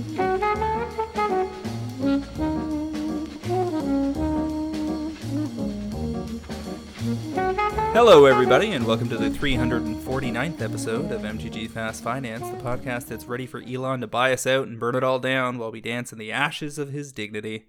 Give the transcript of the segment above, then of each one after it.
Mm-hmm. Hello, everybody, and welcome to the 349th episode of MTG Fast Finance, the podcast that's ready for Elon to buy us out and burn it all down while we dance in the ashes of his dignity.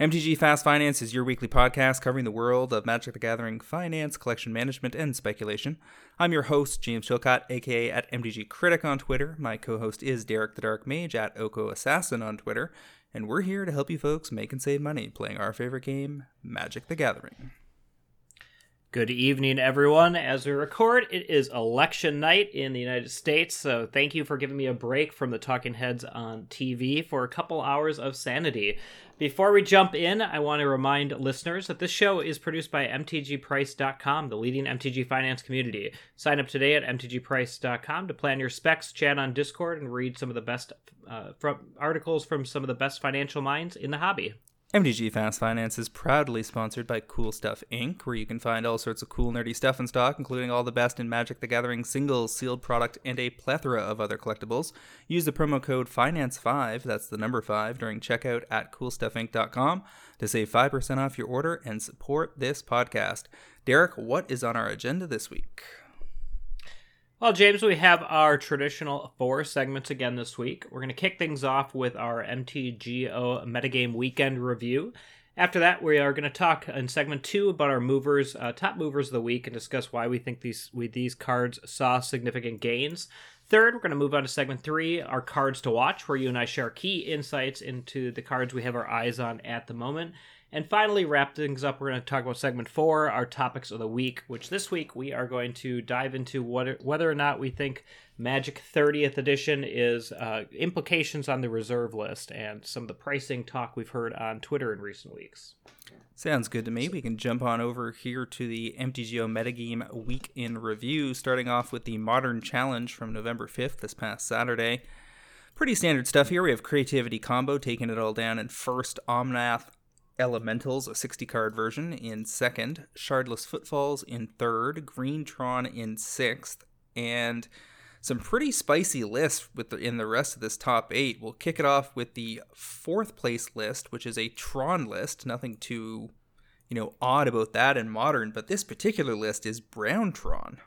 MTG Fast Finance is your weekly podcast covering the world of Magic the Gathering finance, collection management, and speculation. I'm your host, James Chilcott, aka at MTG Critic on Twitter. My co host is Derek the Dark Mage at Oko Assassin on Twitter, and we're here to help you folks make and save money playing our favorite game, Magic the Gathering. Good evening, everyone. As we record, it is election night in the United States, so thank you for giving me a break from the talking heads on TV for a couple hours of sanity. Before we jump in, I want to remind listeners that this show is produced by MTGPrice.com, the leading MTG finance community. Sign up today at MTGPrice.com to plan your specs, chat on Discord, and read some of the best uh, from articles from some of the best financial minds in the hobby. MTG Fast Finance is proudly sponsored by Cool Stuff Inc., where you can find all sorts of cool, nerdy stuff in stock, including all the best in Magic the Gathering singles, sealed product, and a plethora of other collectibles. Use the promo code FINANCE5, that's the number 5, during checkout at coolstuffinc.com to save 5% off your order and support this podcast. Derek, what is on our agenda this week? Well, James, we have our traditional four segments again this week. We're going to kick things off with our MTGO Metagame Weekend Review. After that, we are going to talk in segment two about our movers, uh, top movers of the week, and discuss why we think these we, these cards saw significant gains. Third, we're going to move on to segment three, our cards to watch, where you and I share key insights into the cards we have our eyes on at the moment. And finally, wrap things up, we're going to talk about segment four, our topics of the week, which this week we are going to dive into what, whether or not we think Magic 30th edition is uh, implications on the reserve list and some of the pricing talk we've heard on Twitter in recent weeks. Sounds good to me. We can jump on over here to the MTGO Metagame Week in Review, starting off with the Modern Challenge from November 5th, this past Saturday. Pretty standard stuff here. We have Creativity Combo taking it all down in first, Omnath Elementals, a 60 card version, in second, Shardless Footfalls in third, Green Tron in sixth, and some pretty spicy lists with the, in the rest of this top eight. We'll kick it off with the fourth place list, which is a Tron list. Nothing too, you know, odd about that in modern, but this particular list is Brown Tron.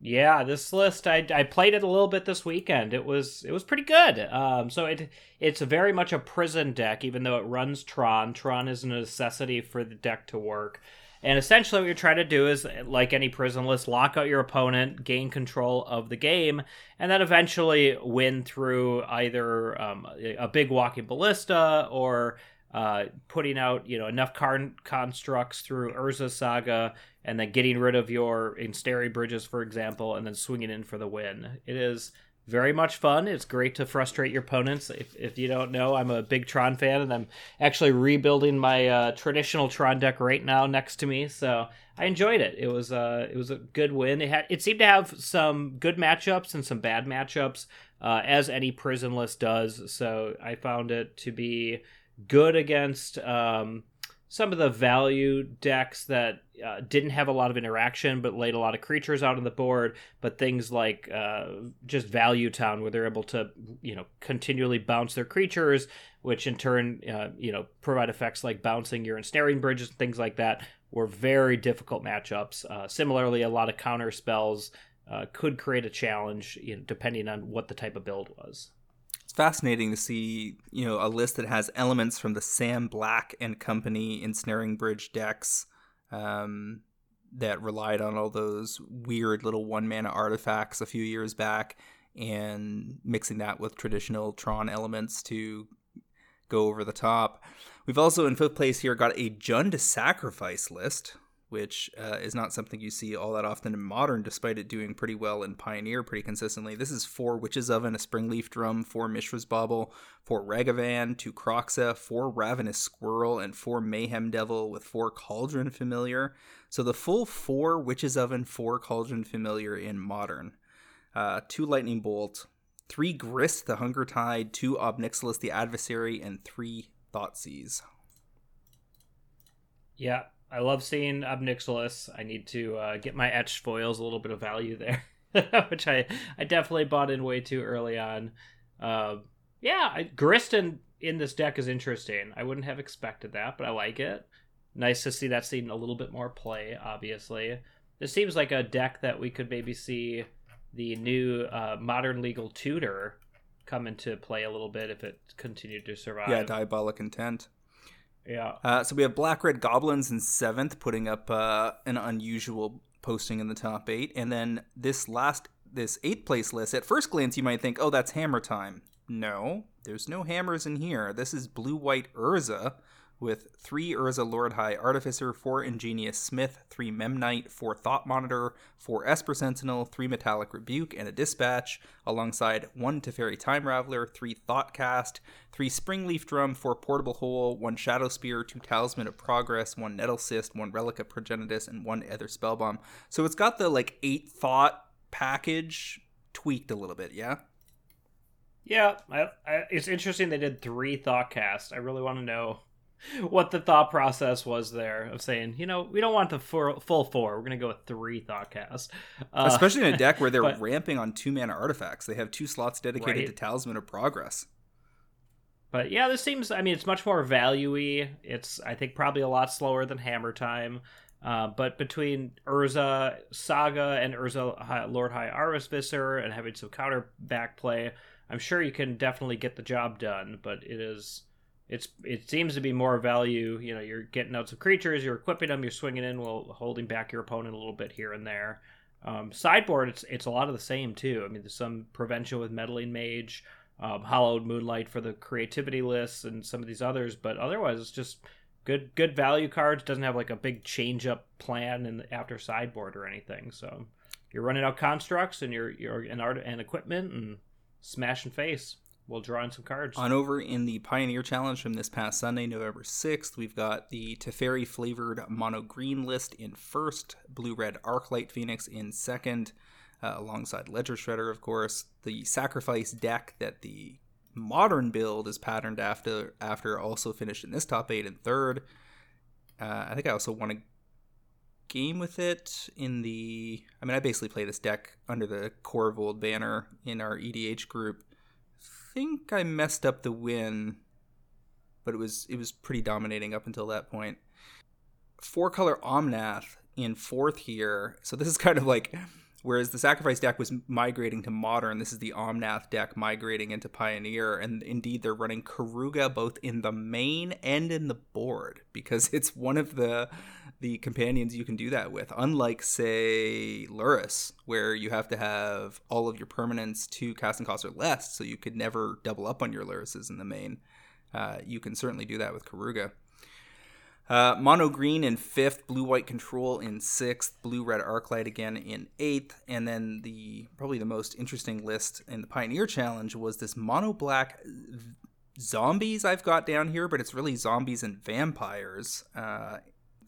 Yeah, this list I, I played it a little bit this weekend. It was it was pretty good. Um, so it it's very much a prison deck, even though it runs Tron. Tron is a necessity for the deck to work. And essentially, what you're trying to do is, like any prison list, lock out your opponent, gain control of the game, and then eventually win through either um, a big walking ballista or uh, putting out you know enough card constructs through Urza Saga, and then getting rid of your ensnaring bridges, for example, and then swinging in for the win. It is very much fun. It's great to frustrate your opponents. If, if you don't know, I'm a big Tron fan, and I'm actually rebuilding my uh, traditional Tron deck right now next to me. So I enjoyed it. It was uh, it was a good win. It had it seemed to have some good matchups and some bad matchups, uh, as any prison list does. So I found it to be good against um, some of the value decks that uh, didn't have a lot of interaction but laid a lot of creatures out on the board but things like uh, just value town where they're able to you know continually bounce their creatures which in turn uh, you know provide effects like bouncing your ensnaring bridges and things like that were very difficult matchups. Uh, similarly a lot of counter spells uh, could create a challenge you know, depending on what the type of build was fascinating to see, you know, a list that has elements from the Sam Black and Company ensnaring bridge decks um, that relied on all those weird little one mana artifacts a few years back, and mixing that with traditional Tron elements to go over the top. We've also in fifth place here got a Jund Sacrifice list, which uh, is not something you see all that often in modern, despite it doing pretty well in Pioneer pretty consistently. This is four Witches Oven, a Springleaf Drum, four Mishra's Bauble, four Ragavan, two Kroxa, four Ravenous Squirrel, and four Mayhem Devil with four Cauldron Familiar. So the full four Witches Oven, four Cauldron Familiar in modern. Uh, two Lightning Bolt, three Grist the Hunger Tide, two Ob Nixilis the Adversary, and three Thoughtseize. Yeah, I love seeing Ob Nixilis. I need to uh, get my etched foils a little bit of value there, which I I definitely bought in way too early on. Uh, yeah, I, Griston in this deck is interesting. I wouldn't have expected that, but I like it. Nice to see that seen a little bit more play. Obviously, this seems like a deck that we could maybe see the new uh, modern legal tutor come into play a little bit if it continued to survive. Yeah, diabolic intent. Yeah. Uh, so we have black red goblins in seventh, putting up uh, an unusual posting in the top eight, and then this last this eighth place list. At first glance, you might think, "Oh, that's hammer time." No, there's no hammers in here. This is blue white Urza with three Urza Lord High Artificer, four Ingenious Smith, three Memnite, four Thought Monitor, four Esper Sentinel, three Metallic Rebuke, and a Dispatch, alongside one Teferi Time Raveler, three Thought Cast, three Springleaf Drum, four Portable Hole, one Shadow Spear, two Talisman of Progress, one Nettle Cyst, one Relic of Progenitus, and one Aether Spellbomb. So it's got the like eight Thought package tweaked a little bit, yeah? Yeah, I, I, it's interesting they did three thought cast. I really want to know what the thought process was there of saying, you know, we don't want the full, full four. We're going to go with three thought cast. Uh, Especially in a deck where they're but, ramping on two mana artifacts. They have two slots dedicated right? to Talisman of Progress. But yeah, this seems, I mean, it's much more value It's, I think, probably a lot slower than Hammer Time. Uh, but between Urza Saga and Urza Lord High Artificer and having some counter back play, I'm sure you can definitely get the job done. But it is it's it seems to be more value. You know, you're getting out some creatures, you're equipping them, you're swinging in while holding back your opponent a little bit here and there. Um, sideboard, it's it's a lot of the same too. I mean, there's some prevention with meddling mage, um, hallowed moonlight for the creativity lists, and some of these others. But otherwise, it's just good good value cards. Doesn't have like a big change up plan in after sideboard or anything. So you're running out constructs and you're you're and art and equipment and smash and face we'll draw in some cards. On over in the Pioneer Challenge from this past Sunday, November 6th, we've got the Teferi flavored mono green list in first, blue red Arclight Phoenix in second, uh, alongside Ledger Shredder, of course. The Sacrifice deck that the modern build is patterned after after also finished in this top eight in third. Uh, I think I also won a game with it in the. I mean, I basically play this deck under the Korvold banner in our EDH group think I messed up the win, but it was it was pretty dominating up until that point. Four color Omnath in fourth here. So this is kind of like whereas the sacrifice deck was migrating to modern, this is the Omnath deck migrating into Pioneer, and indeed they're running Keruga both in the main and in the board because it's one of the the companions you can do that with. Unlike, say, Lurrus, where you have to have all of your permanents to casting cost or less, so you could never double up on your Lurruses in the main. Uh, you can certainly do that with Keruga. Uh, mono green in fifth, blue white control in sixth, blue red arc light again in eighth, and then the probably the most interesting list in the Pioneer Challenge was this mono black zombies I've got down here, but it's really zombies and vampires. Uh,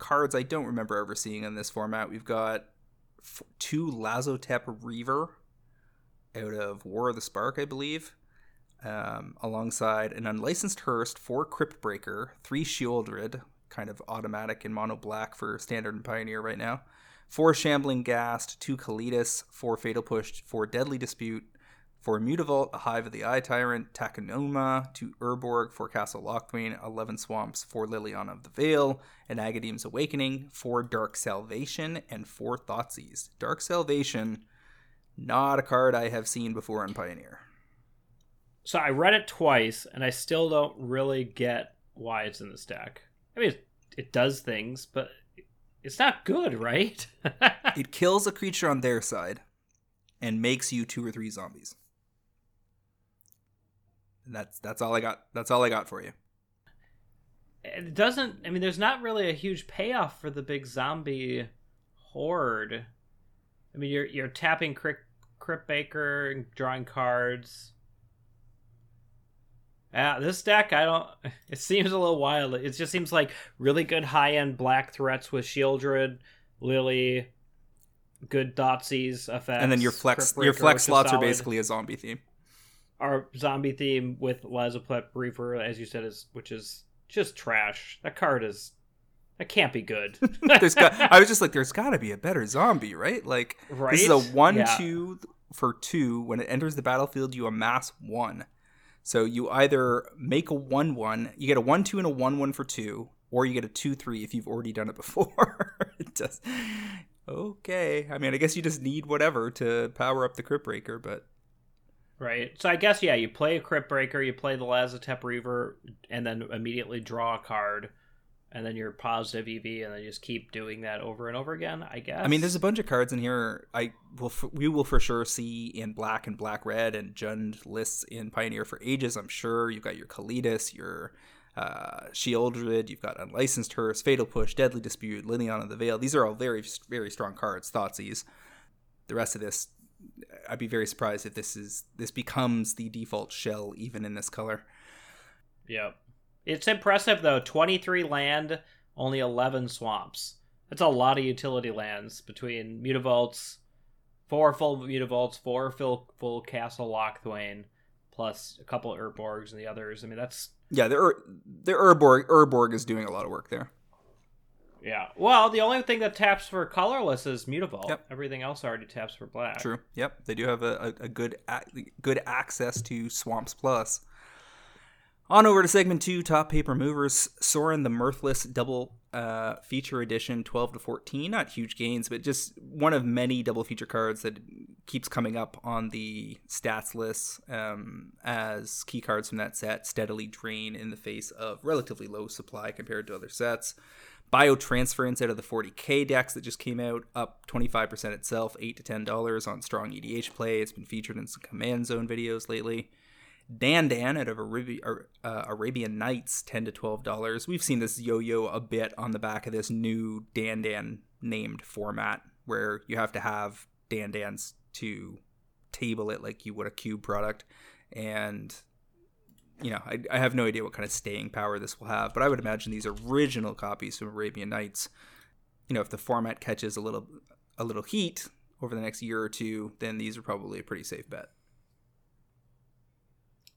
cards I don't remember ever seeing in this format. We've got f- two Lazotep Reaver out of War of the Spark, I believe, um, alongside an Unlicensed Hearse, four Cryptbreaker, three Sheoldred, kind of automatic in mono black for Standard and Pioneer right now, four Shambling Ghast, two Kalitas, four Fatal Push, four Deadly Dispute, for Mutavault, a Hive of the Eye Tyrant, Takenuma, to Urborg, for Castle Locthwain, 11 Swamps, for Liliana of the Veil, and Agadeem's Awakening, for Dark Salvation, and for Thoughtseize. Dark Salvation, not a card I have seen before in Pioneer. So I read it twice, and I still don't really get why it's in this deck. I mean, it does things, but it's not good, right? it kills a creature on their side and makes you two or three zombies. That's that's all I got. That's all I got for you. It doesn't. I mean, there's not really a huge payoff for the big zombie horde. I mean, you're you're tapping Crypt, Crypt Breaker, and drawing cards. Yeah, this deck, I don't. It seems a little wild. It just seems like really good high end black threats with Sheoldred, Lily, good Thoughtseize effects, and then your flex your flex slots are basically a zombie theme our zombie theme with Lazotep Reaver, as you said, is which is just trash. That card is that can't be good. there's got, I was just like, there's got to be a better zombie, right? Like right? this is a one yeah. two for two. When it enters the battlefield, you amass one. So you either make a 1 1, you get a 1 2 and a 1 1 for 2, or you get a 2 3 if you've already done it before. it just, okay. I mean, I guess you just need whatever to power up the Crypt Breaker, but. Right. So I guess, yeah, you play a Crypt Breaker, you play the Lazotep Reaver, and then immediately draw a card and then you're positive EV, and then just keep doing that over and over again. I guess. I mean, there's a bunch of cards in here. I will, we will for sure see in black and black red and Jund lists in Pioneer for ages. I'm sure you've got your Kalitas, your uh, Sheoldred, you've got Unlicensed Hearse, Fatal Push, Deadly Dispute, Liliana of the Veil. These are all very, very strong cards. Thoughtseize. The rest of this, I'd be very surprised if this is this becomes the default shell even in this color. Yep. It's impressive though. Twenty three land, only eleven swamps. That's a lot of utility lands between Mutavaults, four full Mutavaults, four full full Castle Locthwain, plus a couple of Urborgs and the others. I mean, that's yeah. The Ur- the Urborg Urborg is doing a lot of work there. Yeah. Well, the only thing that taps for colorless is Mutavault. Yep. Everything else already taps for black. True. Yep. They do have a, a, a good a- good access to Swamps Plus. On over to segment two, top paper movers. Sorin the Mirthless double uh, feature edition, 12 to 14. Not huge gains, but just one of many double feature cards that keeps coming up on the stats list um, as key cards from that set steadily drain in the face of relatively low supply compared to other sets. Biotransference out of the 40k decks that just came out, up 25% itself, 8 to $10 on strong EDH play. It's been featured in some Command Zone videos lately. Dan Dan out of uh, Arabian Nights, ten to twelve dollars. We've seen this yo-yo a bit on the back of this new Dan Dan named format, where you have to have Dan Dans to table it like you would a cube product, and you know I, I have no idea what kind of staying power this will have, but I would imagine these original copies from Arabian Nights, you know, if the format catches a little a little heat over the next year or two, then these are probably a pretty safe bet.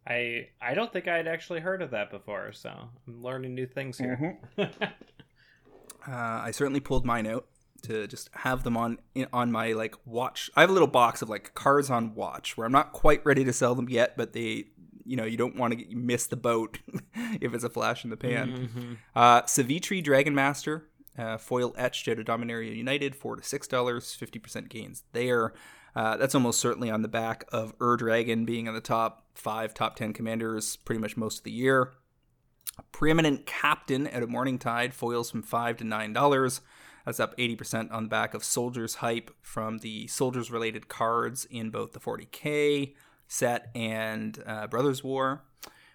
I I don't think I had actually heard of that before, so I'm learning new things here. Mm-hmm. uh, I certainly pulled mine out to just have them on on my like watch. I have a little box of like cards on watch where I'm not quite ready to sell them yet, but they you know you don't want to miss the boat if it's a flash in the pan. Mm-hmm. Uh, Sivitri Dragon Master. Uh, foil etched out of Dominaria United, four to six dollars, fifty percent gains there. Uh, that's almost certainly on the back of Ur Dragon being in the top five, top 10 commanders pretty much most of the year. Preeminent Captain out of Morningtide foils from five to nine dollars. That's up 80% on the back of Soldiers hype from the Soldiers related cards in both the 40k set and uh, Brothers War.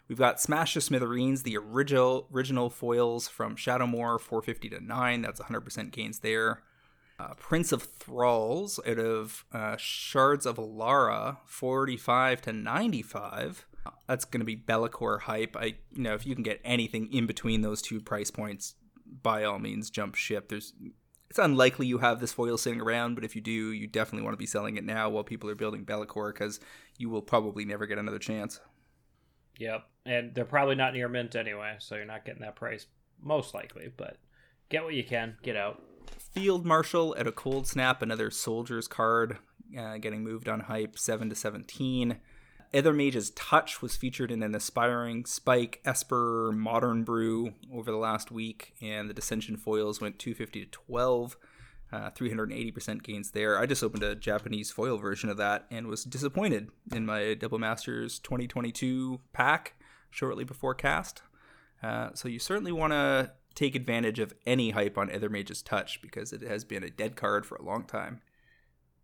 We've got Smash to Smithereens, the original original foils from Shadowmoor, 450 to 9. That's 100% gains there. Uh, Prince of Thralls out of uh, Shards of Alara, 45 to 95. That's going to be Be'lakor hype. I, you know, if you can get anything in between those two price points, by all means, jump ship. There's, it's unlikely you have this foil sitting around, but if you do, you definitely want to be selling it now while people are building Be'lakor because you will probably never get another chance. Yep, and they're probably not near mint anyway, so you're not getting that price most likely. But get what you can, get out. Field Marshal at a cold snap, another Soldiers card uh, getting moved on hype, 7 to 17. Aethermage's Touch was featured in an aspiring Spike Esper Modern Brew over the last week, and the Dissension foils went 250 to 12. Uh, 380% gains there. I just opened a Japanese foil version of that and was disappointed in my Double Masters 2022 pack shortly before cast. Uh, so you certainly want to take advantage of any hype on Aethermage's Touch because it has been a dead card for a long time.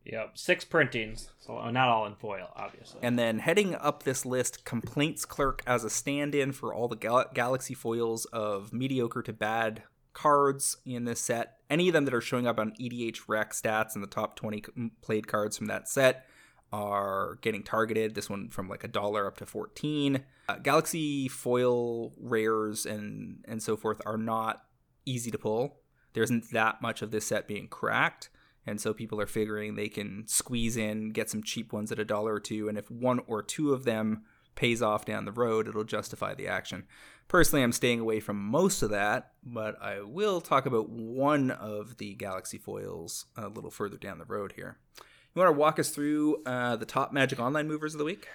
Yep, six printings, so not all in foil, obviously. And then heading up this list, Complaints Clerk as a stand-in for all the gal- Galaxy foils of mediocre to bad cards in this set. Any of them that are showing up on EDH Rec stats in the top 20 played cards from that set are getting targeted. This one from like a dollar up to 14. Uh, Galaxy foil rares and and so forth are not easy to pull. There isn't that much of this set being cracked, and so people are figuring they can squeeze in, get some cheap ones at a dollar or two, and if one or two of them pays off down the road, it'll justify the action. Personally, I'm staying away from most of that, but I will talk about one of the Galaxy foils a little further down the road here. You want to walk us through uh, the top Magic Online movers of the week?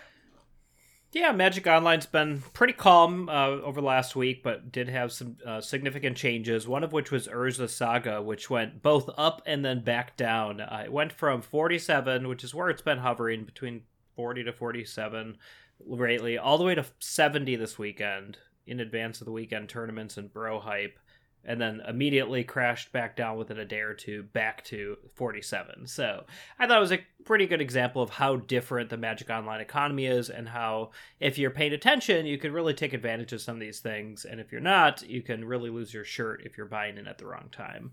Yeah, Magic Online's been pretty calm uh, over the last week, but did have some uh, significant changes. One of which was Urza Saga, which went both up and then back down. Uh, it went from 47, which is where it's been hovering between 40 to 47 lately, all the way to 70 this weekend in advance of the weekend tournaments and bro hype and then immediately crashed back down within a day or two back to 47. So I thought it was a pretty good example of how different the Magic Online economy is, and how if you're paying attention, you can really take advantage of some of these things, and if you're not, you can really lose your shirt if you're buying in at the wrong time.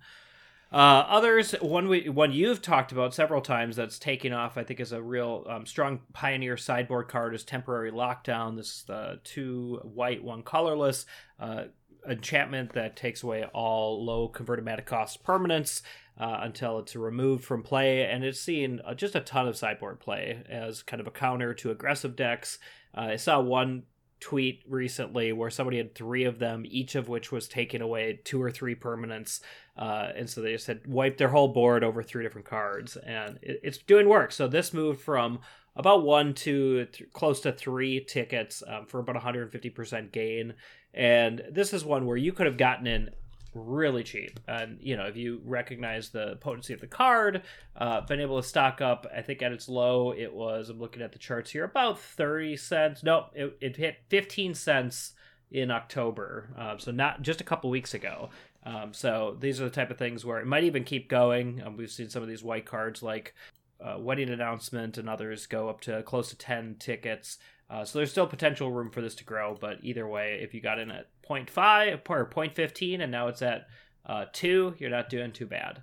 Uh, others, one we one you've talked about several times that's taking off, I think, is a real um, strong pioneer sideboard card is temporary lockdown. This is the two white, one colorless. Uh, enchantment that takes away all low converted mana cost permanents uh, until it's removed from play, and it's seen uh, just a ton of sideboard play as kind of a counter to aggressive decks. Uh, I saw one tweet recently where somebody had three of them, each of which was taking away two or three permanents, uh, and so they just had wiped their whole board over three different cards, and it, it's doing work. So this moved from about one to th- close to three tickets um, for about 150% gain and this is one where you could have gotten in really cheap. And, you know, if you recognize the potency of the card, uh, been able to stock up, I think at its low, it was, I'm looking at the charts here, about 30 cents. No, it, it hit 15 cents in October. Uh, so not just a couple weeks ago. Um, so these are the type of things where it might even keep going. Um, we've seen some of these white cards like uh, wedding announcement and others go up to close to 10 tickets. Uh, so there's still potential room for this to grow, but either way, if you got in at 0.5 or 0.15 and now it's at uh, 2, you're not doing too bad.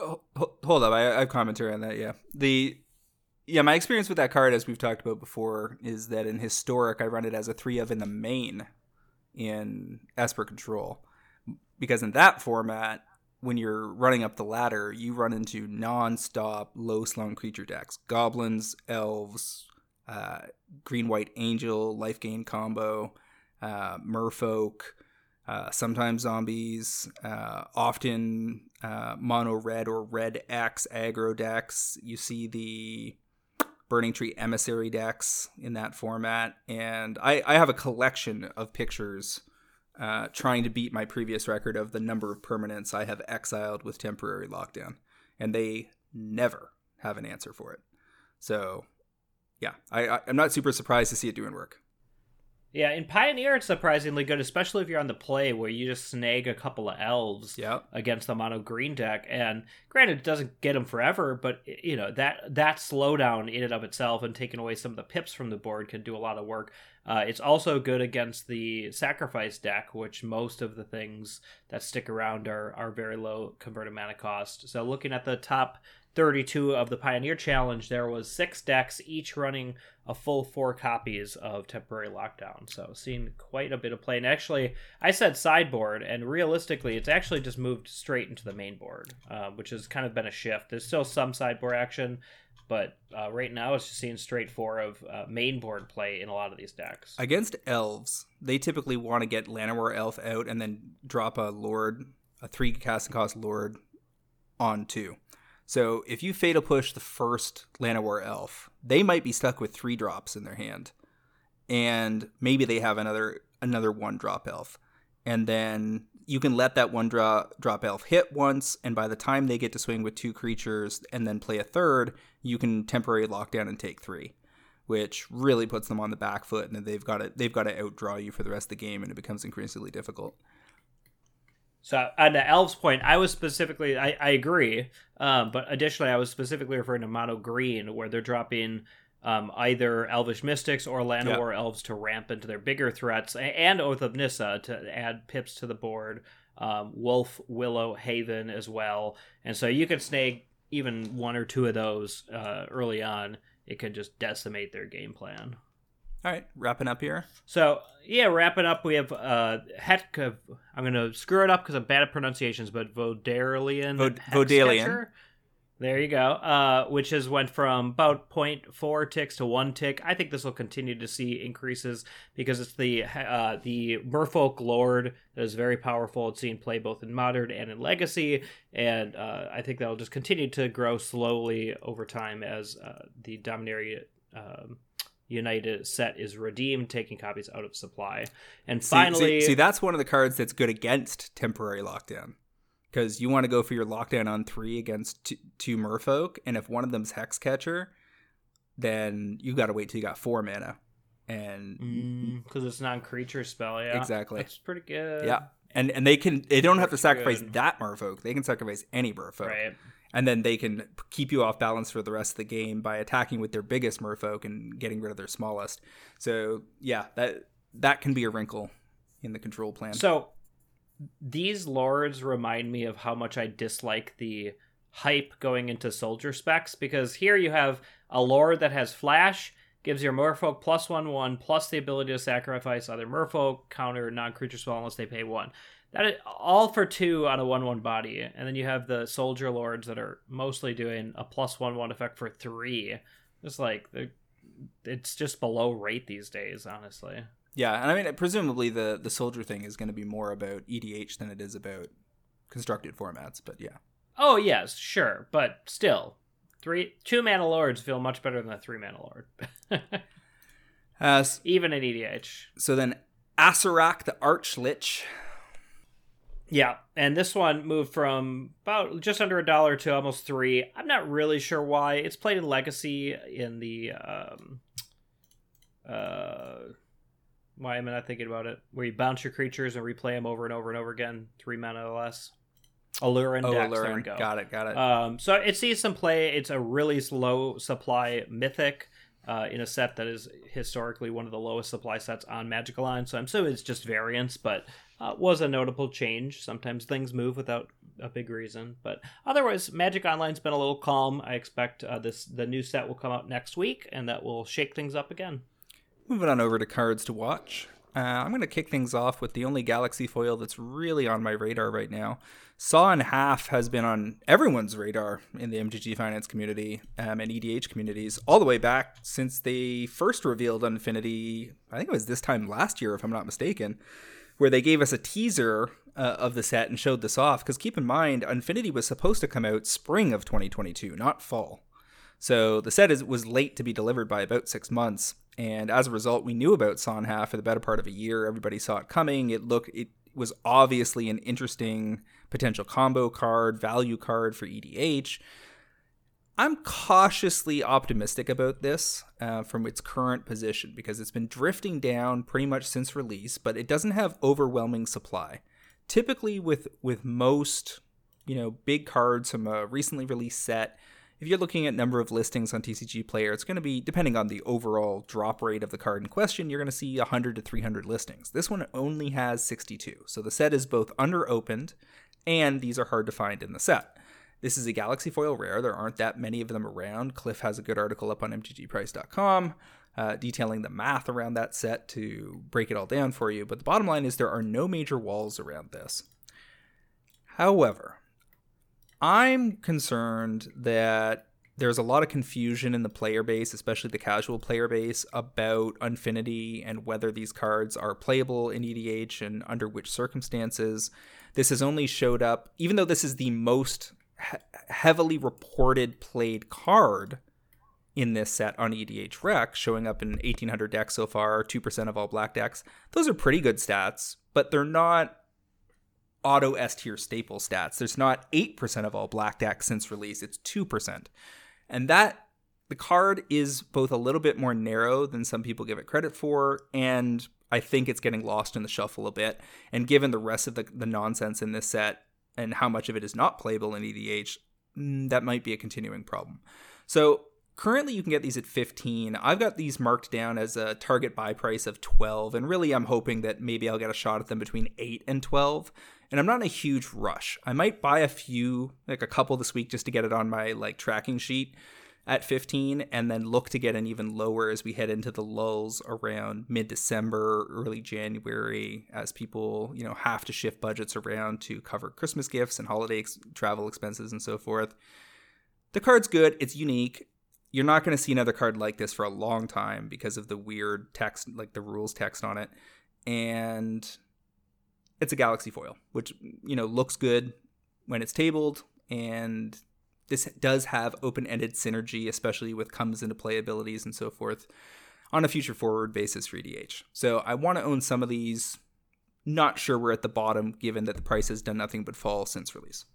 Oh, hold up, I, I have commentary on that. Yeah, the yeah, my experience with that card, as we've talked about before, is that in historic, I run it as a three of in the main in Esper Control, because in that format, when you're running up the ladder, you run into non-stop low slung creature decks, goblins, elves, uh, green white angel life gain combo, uh, merfolk, uh, sometimes zombies, uh, often uh, mono red or red X aggro decks. You see the Burning Tree Emissary decks in that format, and I, I have a collection of pictures. Uh, trying to beat my previous record of the number of permanents I have exiled with temporary lockdown, and they never have an answer for it. So yeah, I, I am not super surprised to see it doing work. Yeah, in Pioneer it's surprisingly good, especially if you're on the play where you just snag a couple of elves yep. against the mono green deck. And granted, it doesn't get them forever, but you know that that slowdown in and of itself and taking away some of the pips from the board can do a lot of work. Uh, it's also good against the sacrifice deck, which most of the things that stick around are are very low converted mana cost. So looking at the top 32 of the Pioneer Challenge, there was six decks, each running a full four copies of Temporary Lockdown. So seeing quite a bit of play. And actually, I said sideboard, and realistically, it's actually just moved straight into the main board, uh, which has kind of been a shift. There's still some sideboard action, but uh, right now it's just seeing straight four of uh, main board play in a lot of these decks. Against elves, they typically want to get Llanowar Elf out and then drop a Lord, a three casting cost Lord on two. So if you fatal push the first Llanowar elf, they might be stuck with three drops in their hand, and maybe they have another another one drop elf, and then you can let that one drop drop elf hit once, and by the time they get to swing with two creatures and then play a third, you can temporary lock down and take three, which really puts them on the back foot, and they've got to they've got to outdraw you for the rest of the game, and it becomes increasingly difficult. So on the elves point, I was specifically I, I agree, um, but additionally I was specifically referring to mono green where they're dropping um, either elvish mystics or Llanowar yep. elves to ramp into their bigger threats, and Oath of Nissa to add pips to the board. Um, Wolf, Willow, Haven as well, and so you can snag even one or two of those uh, early on. It can just decimate their game plan. All right, wrapping up here. So yeah, wrapping up. We have uh, Het. I'm gonna screw it up because I'm bad at pronunciations, but Vodalian. Vod- Vodalian. There you go. Uh, which has went from about 0.4 ticks to one tick. I think this will continue to see increases because it's the uh, the Merfolk Lord that is very powerful. It's seen play both in modern and in legacy, and uh, I think that'll just continue to grow slowly over time as uh, the Dominaria. Um, United set is redeemed, taking copies out of supply. And finally, see, see, that's one of the cards that's good against temporary lockdown. Because you want to go for your lockdown on three against two, two merfolk, and if one of them's hex catcher, then you got to wait till you got four mana. And mm, because it's non-creature spell, yeah, Exactly. it's pretty good. yeah, and and they can they don't have to sacrifice good. that merfolk. They can sacrifice any merfolk, right. And then they can keep you off balance for the rest of the game by attacking with their biggest merfolk and getting rid of their smallest. So yeah, that that can be a wrinkle in the control plan. So these lords remind me of how much I dislike the hype going into soldier specs because here you have a lord that has flash, gives your merfolk plus one one plus the ability to sacrifice other merfolk, counter non creature spell unless they pay one. That is all for two on a one one body, and then you have the soldier lords that are mostly doing a plus one one effect for three. It's like it's just below rate these days, honestly. Yeah, and I mean, presumably the the soldier thing is going to be more about EDH than it is about constructed formats. But yeah, Oh yes, sure, but still, three two mana lords feel much better than a three mana lord, uh, even in EDH. so then Acererak the Archlich. Yeah, and this one moved from about just under a dollar to almost three. I'm not really sure why. It's played in Legacy in the um, uh, why am I not thinking about it? Where you bounce your creatures and replay them over and over and over again, three mana or less. Allure Oh, Index. there we go. Got it. Got it. Um, so it sees some play. It's a really low supply mythic uh, in a set that is historically one of the lowest supply sets on Magic Line. So I'm assuming it's just variance, but uh, was a notable change. Sometimes things move without a big reason, but otherwise, Magic Online's been a little calm. I expect uh, this the new set will come out next week, and that will shake things up again. Moving on over to cards to watch. Uh, I'm going to kick things off with the only Galaxy foil that's really on my radar right now. Saw in Half has been on everyone's radar in the MTG finance community um, and EDH communities all the way back since they first revealed Unfinity. I think it was this time last year, if I'm not mistaken, where they gave us a teaser uh, of the set and showed this off. Because keep in mind, Unfinity was supposed to come out spring of 2022, not fall. So the set is, was late to be delivered by about six months, and as a result, we knew about Sonha for the better part of a year. Everybody saw it coming. It looked it was obviously an interesting potential combo card, value card for EDH. I'm cautiously optimistic about this uh, from its current position because it's been drifting down pretty much since release, but it doesn't have overwhelming supply. Typically, with with most you know big cards from a recently released set, if you're looking at number of listings on TCG Player, it's going to be depending on the overall drop rate of the card in question. You're going to see 100 to 300 listings. This one only has 62, so the set is both under opened, and these are hard to find in the set. This is a Galaxy Foil rare. There aren't that many of them around. Cliff has a good article up on mtgprice.com uh, detailing the math around that set to break it all down for you. But the bottom line is there are no major walls around this. However, I'm concerned that there's a lot of confusion in the player base, especially the casual player base, about Unfinity and whether these cards are playable in EDH and under which circumstances. This has only showed up, even though this is the most he- heavily reported played card in this set on EDH Rec, showing up in 1800 decks so far, 2% of all black decks. Those are pretty good stats, but they're not auto S tier staple stats. There's not 8% of all black decks since release, it's 2%. And that the card is both a little bit more narrow than some people give it credit for, and I think it's getting lost in the shuffle a bit. And given the rest of the, the nonsense in this set and how much of it is not playable in EDH, mm, that might be a continuing problem. So currently you can get these at 15 i've got these marked down as a target buy price of 12 and really i'm hoping that maybe i'll get a shot at them between 8 and 12 and i'm not in a huge rush. I might buy a few like a couple this week just to get it on my like tracking sheet at 15 and then look to get an even lower as we head into the lulls around mid-december early january as people you know have to shift budgets around to cover christmas gifts and holiday ex- travel expenses and so forth. The card's good. It's unique. You're not going to see another card like this for a long time because of the weird text like the rules text on it. And it's a galaxy foil which you know looks good when it's tabled and this does have open-ended synergy especially with comes into play abilities and so forth on a future forward basis for EDH. So I want to own some of these. Not sure we're at the bottom, given that the price has done nothing but fall since release.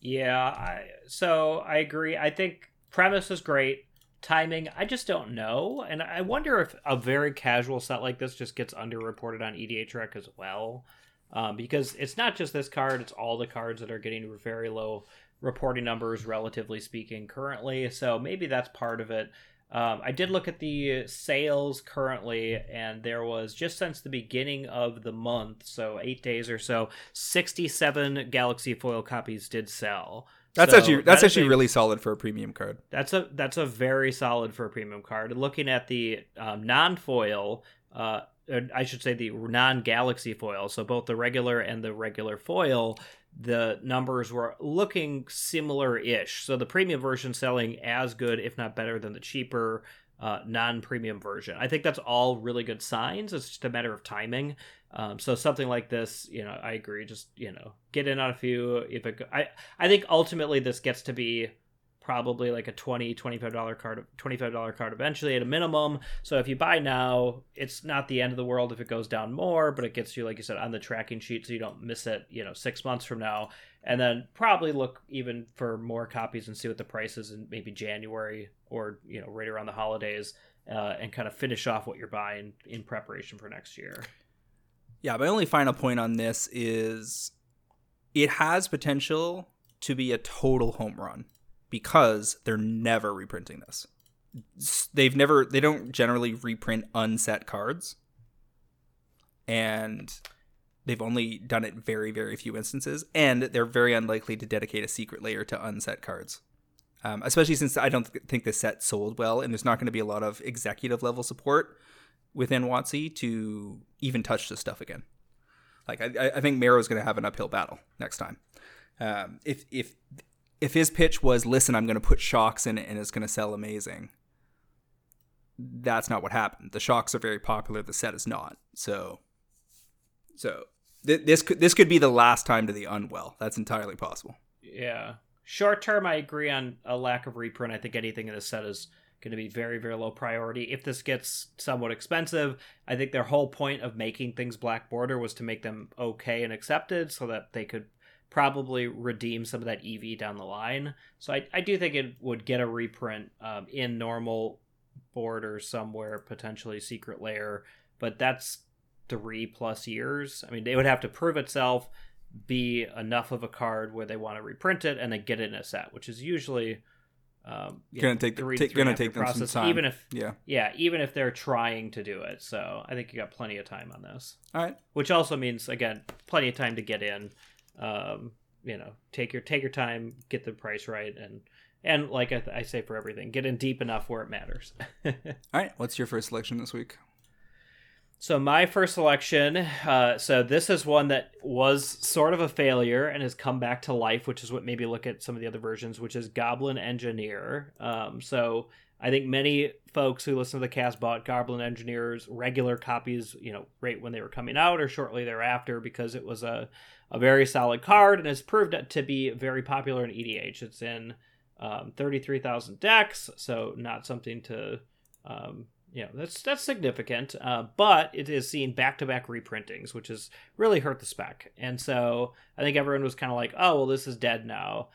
Yeah, I, so I agree. I think premise is great. Timing, I just don't know, and I wonder if a very casual set like this just gets underreported on EDHREC as well, um, because it's not just this card; it's all the cards that are getting very low reporting numbers, relatively speaking, currently. So maybe that's part of it. Um, I did look at the sales currently, and there was just since the beginning of the month, so eight days or so, sixty-seven Galaxy foil copies did sell. That's So actually that's that actually a- really solid for a premium card. That's a that's a very solid for a premium card. Looking at the um, non-foil, uh, uh, I should say the non-galaxy foil, so both the regular and the regular foil, the numbers were looking similar-ish. So the premium version selling as good, if not better, than the cheaper uh, non-premium version. I think that's all really good signs. It's just a matter of timing. Um, so something like this, you know, I agree. Just you know, get in on a few. If it, I I think ultimately this gets to be probably like a 20 25 dollar card 25 dollar card eventually at a minimum. So if you buy now it's not the end of the world if it goes down more but it gets you like you said on the tracking sheet so you don't miss it you know six months from now. And then probably look even for more copies and see what the price is in maybe january or you know right around the holidays uh, and kind of finish off what you're buying in preparation for next year. Yeah, my only final point on this is it has potential to be a total home run because they're never reprinting this. They've never they don't generally reprint unset cards. And they've only done it very very few instances and they're very unlikely to dedicate a secret layer to unset cards. Um, especially since I don't th- think the set sold well and there's not going to be a lot of executive level support within WotC to even touch this stuff again. Like I, I think Maro's going to have an uphill battle next time. Um, if if if his pitch was, "Listen, I'm going to put shocks in it and it's going to sell amazing," that's not what happened. The shocks are very popular. The set is not. So, so th- this could this could be the last time to the unwell. That's entirely possible. Yeah. Short term, I agree on a lack of reprint. I think anything in this set is going to be very, very low priority. If this gets somewhat expensive, I think their whole point of making things black border was to make them okay and accepted so that they could probably redeem some of that EV down the line. So I, I do think it would get a reprint um, in normal border somewhere, potentially secret layer, but that's three plus years. I mean, they would have to prove itself be enough of a card where they want to reprint it and then get it in a set, which is usually um, Gonna know, take the- three- take- three gonna take them some process, time. Even if Yeah. yeah, even if they're trying to do it. So I think you got plenty of time on this, All right. which also means again plenty of time to get in. Um, you know, take your take your time, get the price right, and and like I, I say for everything, get in deep enough where it matters. All right. What's your first selection this week? So my first selection, uh, so this is one that was sort of a failure and has come back to life, which is what maybe look at some of the other versions, which is Goblin Engineer. Um, so I think many folks who listen to the cast bought Goblin Engineer's regular copies, you know, right when they were coming out or shortly thereafter because it was a, a very solid card and has proved to be very popular in EDH. It's in um, 33,000 decks, so not something to um, you know that's that's significant uh, but it is seeing back-to-back reprintings which has really hurt the spec and so i think everyone was kind of like oh well this is dead now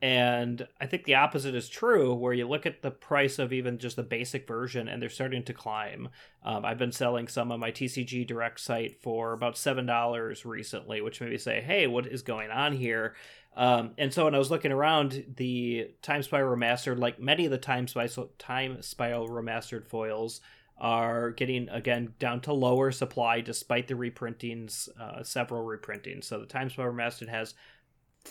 and i think the opposite is true where you look at the price of even just the basic version and they're starting to climb um, i've been selling some on my tcg direct site for about seven dollars recently which made me say hey what is going on here um, and so when I was looking around, the Time Spiral Remastered, like many of the Time Spiral, Time Spiral Remastered foils, are getting again down to lower supply despite the reprintings, uh, several reprintings. So the Time Spiral Remastered has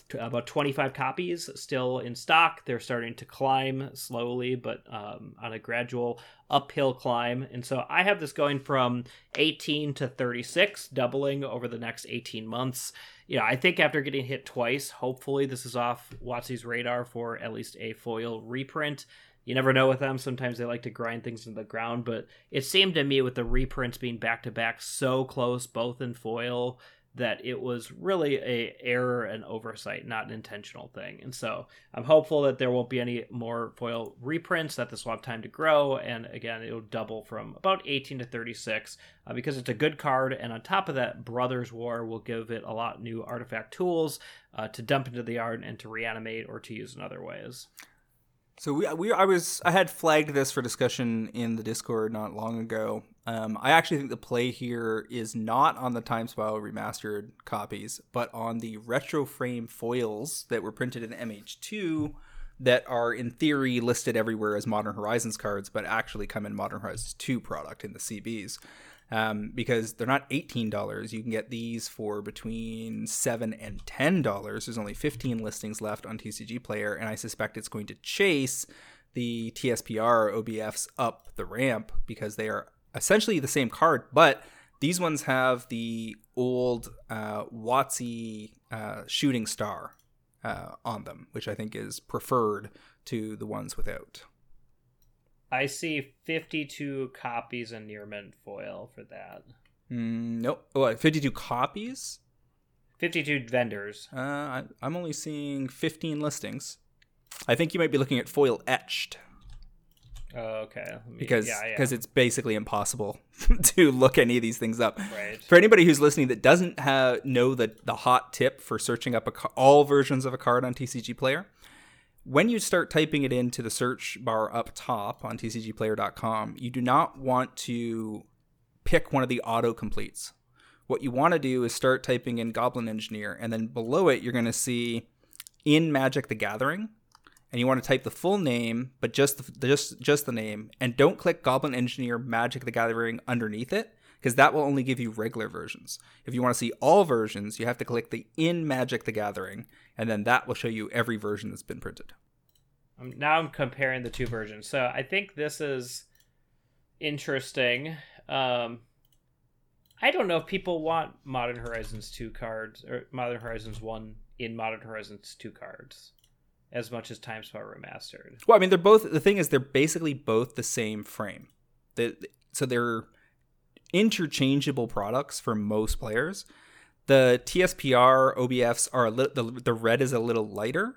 t- about 25 copies still in stock. They're starting to climb slowly, but um, on a gradual uphill climb. And so I have this going from 18 to 36, doubling over the next 18 months. You know, I think after getting hit twice, hopefully this is off WotC's radar for at least a foil reprint. You never know with them. Sometimes they like to grind things into the ground, but it seemed to me with the reprints being back to back so close, both in foil, that it was really a error and oversight, not an intentional thing. And so I'm hopeful that there won't be any more foil reprints, that this will have time to grow, and again, it'll double from about 18 to 36 uh, because it's a good card. And on top of that, Brothers War will give it a lot new artifact tools uh, to dump into the art and to reanimate or to use in other ways. So we, we I was I had flagged this for discussion in the Discord not long ago. Um, I actually think the play here is not on the Time Spiral remastered copies, but on the retro frame foils that were printed in MH2 that are in theory listed everywhere as Modern Horizons cards, but actually come in Modern Horizons 2 product in the CBs um, because they're not $18. You can get these for between 7 and $10. There's only 15 listings left on TCG Player, and I suspect it's going to chase the TSPR OBFs up the ramp because they are essentially the same card, but these ones have the old uh, WotC uh, shooting star uh, on them, which I think is preferred to the ones without. I see 52 copies in near mint foil for that. Mm, nope. Oh, 52 copies? 52 vendors. Uh, I, I'm only seeing 15 listings. I think you might be looking at foil etched. Oh, okay. Me, because yeah, yeah. it's basically impossible to look any of these things up. Right. For anybody who's listening that doesn't have know the the hot tip for searching up a, all versions of a card on TCG Player, when you start typing it into the search bar up top on tcgplayer.com, you do not want to pick one of the auto completes. What you want to do is start typing in Goblin Engineer, and then below it, you're going to see in Magic the Gathering, and you want to type the full name, but just the, just just the name, and don't click Goblin Engineer Magic the Gathering underneath it because that will only give you regular versions. If you want to see all versions, you have to click the in Magic the Gathering, and then that will show you every version that's been printed. Um, now I'm comparing the two versions. So I think this is interesting. Um, I don't know if people want Modern Horizons 2 cards or Modern Horizons 1 in Modern Horizons 2 cards as much as Time Spiral Remastered. Well, I mean, they're both, the thing is, they're basically both the same frame. They, so they're interchangeable products for most players. The TSPR OBFs are a little, the, the red is a little lighter.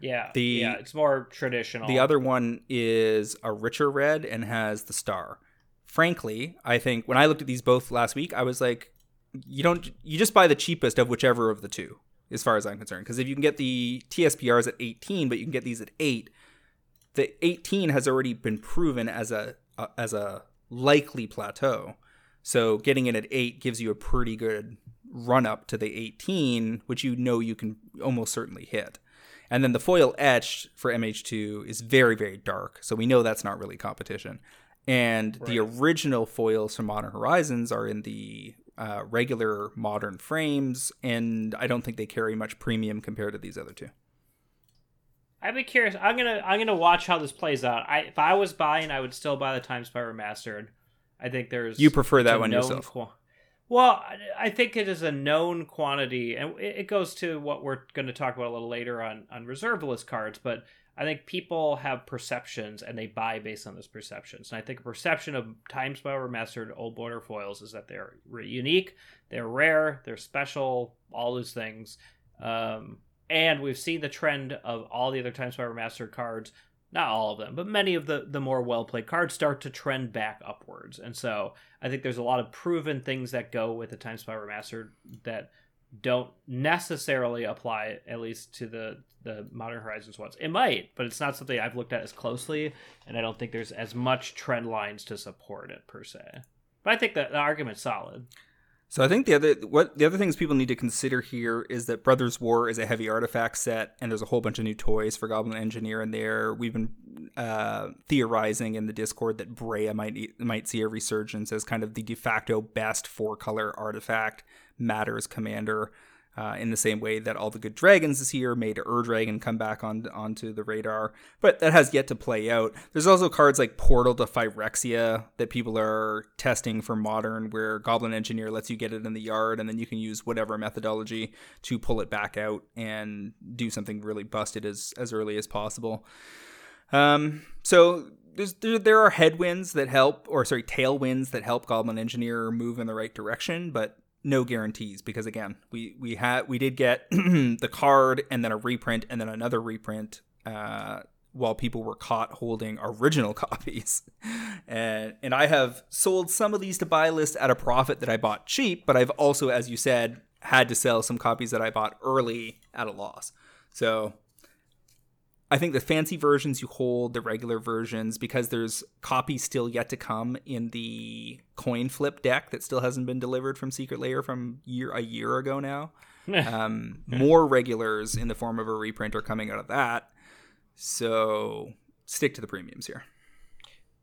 Yeah. The yeah, it's more traditional. The other one is a richer red and has the star. Frankly, I think when I looked at these both last week, I was like, you don't you just buy the cheapest of whichever of the two, as far as I'm concerned. Because if you can get the TSPRs at 18, but you can get these at eight, the 18 has already been proven as a, a as a likely plateau. So getting it at eight gives you a pretty good run up to the 18, which you know you can almost certainly hit. And then the foil etched for MH2 is very, very dark. So we know that's not really competition. And right. the original foils from Modern Horizons are in the uh, regular modern frames, and I don't think they carry much premium compared to these other two. I'd be curious. I'm gonna I'm gonna watch how this plays out. I if I was buying, I would still buy the Time Spiral Remastered. I think there's you prefer that one yourself. Qu- well, I think it is a known quantity, and it goes to what we're going to talk about a little later on on reserve list cards. But I think people have perceptions, and they buy based on those perceptions. And I think a perception of Time Spiral Remastered Old Border foils is that they're unique, they're rare, they're special, all those things. Um, and we've seen the trend of all the other Time Spiral Remastered cards not all of them, but many of the the more well played cards start to trend back upwards. And so I think there's a lot of proven things that go with the Time Spiral Remastered that don't necessarily apply at least to the the modern horizons ones. It might but it's not something i've looked at as closely and i don't think there's as much trend lines to support it per se. But i think that the argument's solid so I think the other what the other things people need to consider here is that Brothers War is a heavy artifact set, and there's a whole bunch of new toys for Goblin Engineer in there. We've been uh, theorizing in the Discord that Breya might might see a resurgence as kind of the de facto best four color artifact matters commander. Uh, in the same way that all the good dragons this year made Ur Dragon come back on onto the radar, but that has yet to play out. There's also cards like Portal to Phyrexia that people are testing for modern, where Goblin Engineer lets you get it in the yard, and then you can use whatever methodology to pull it back out and do something really busted as as early as possible. Um, so there are headwinds that help, or sorry, tailwinds that help Goblin Engineer move in the right direction, but no guarantees because again, we we had we did get the card and then a reprint and then another reprint uh, while people were caught holding original copies. And and I have sold some of these to buy list at a profit that I bought cheap, but I've also as you said had to sell some copies that I bought early at a loss. So I think the fancy versions you hold, the regular versions, because there's copies still yet to come in the coin flip deck that still hasn't been delivered from Secret Lair from year a year ago now. um, more regulars in the form of a reprint are coming out of that. So stick to the premiums here.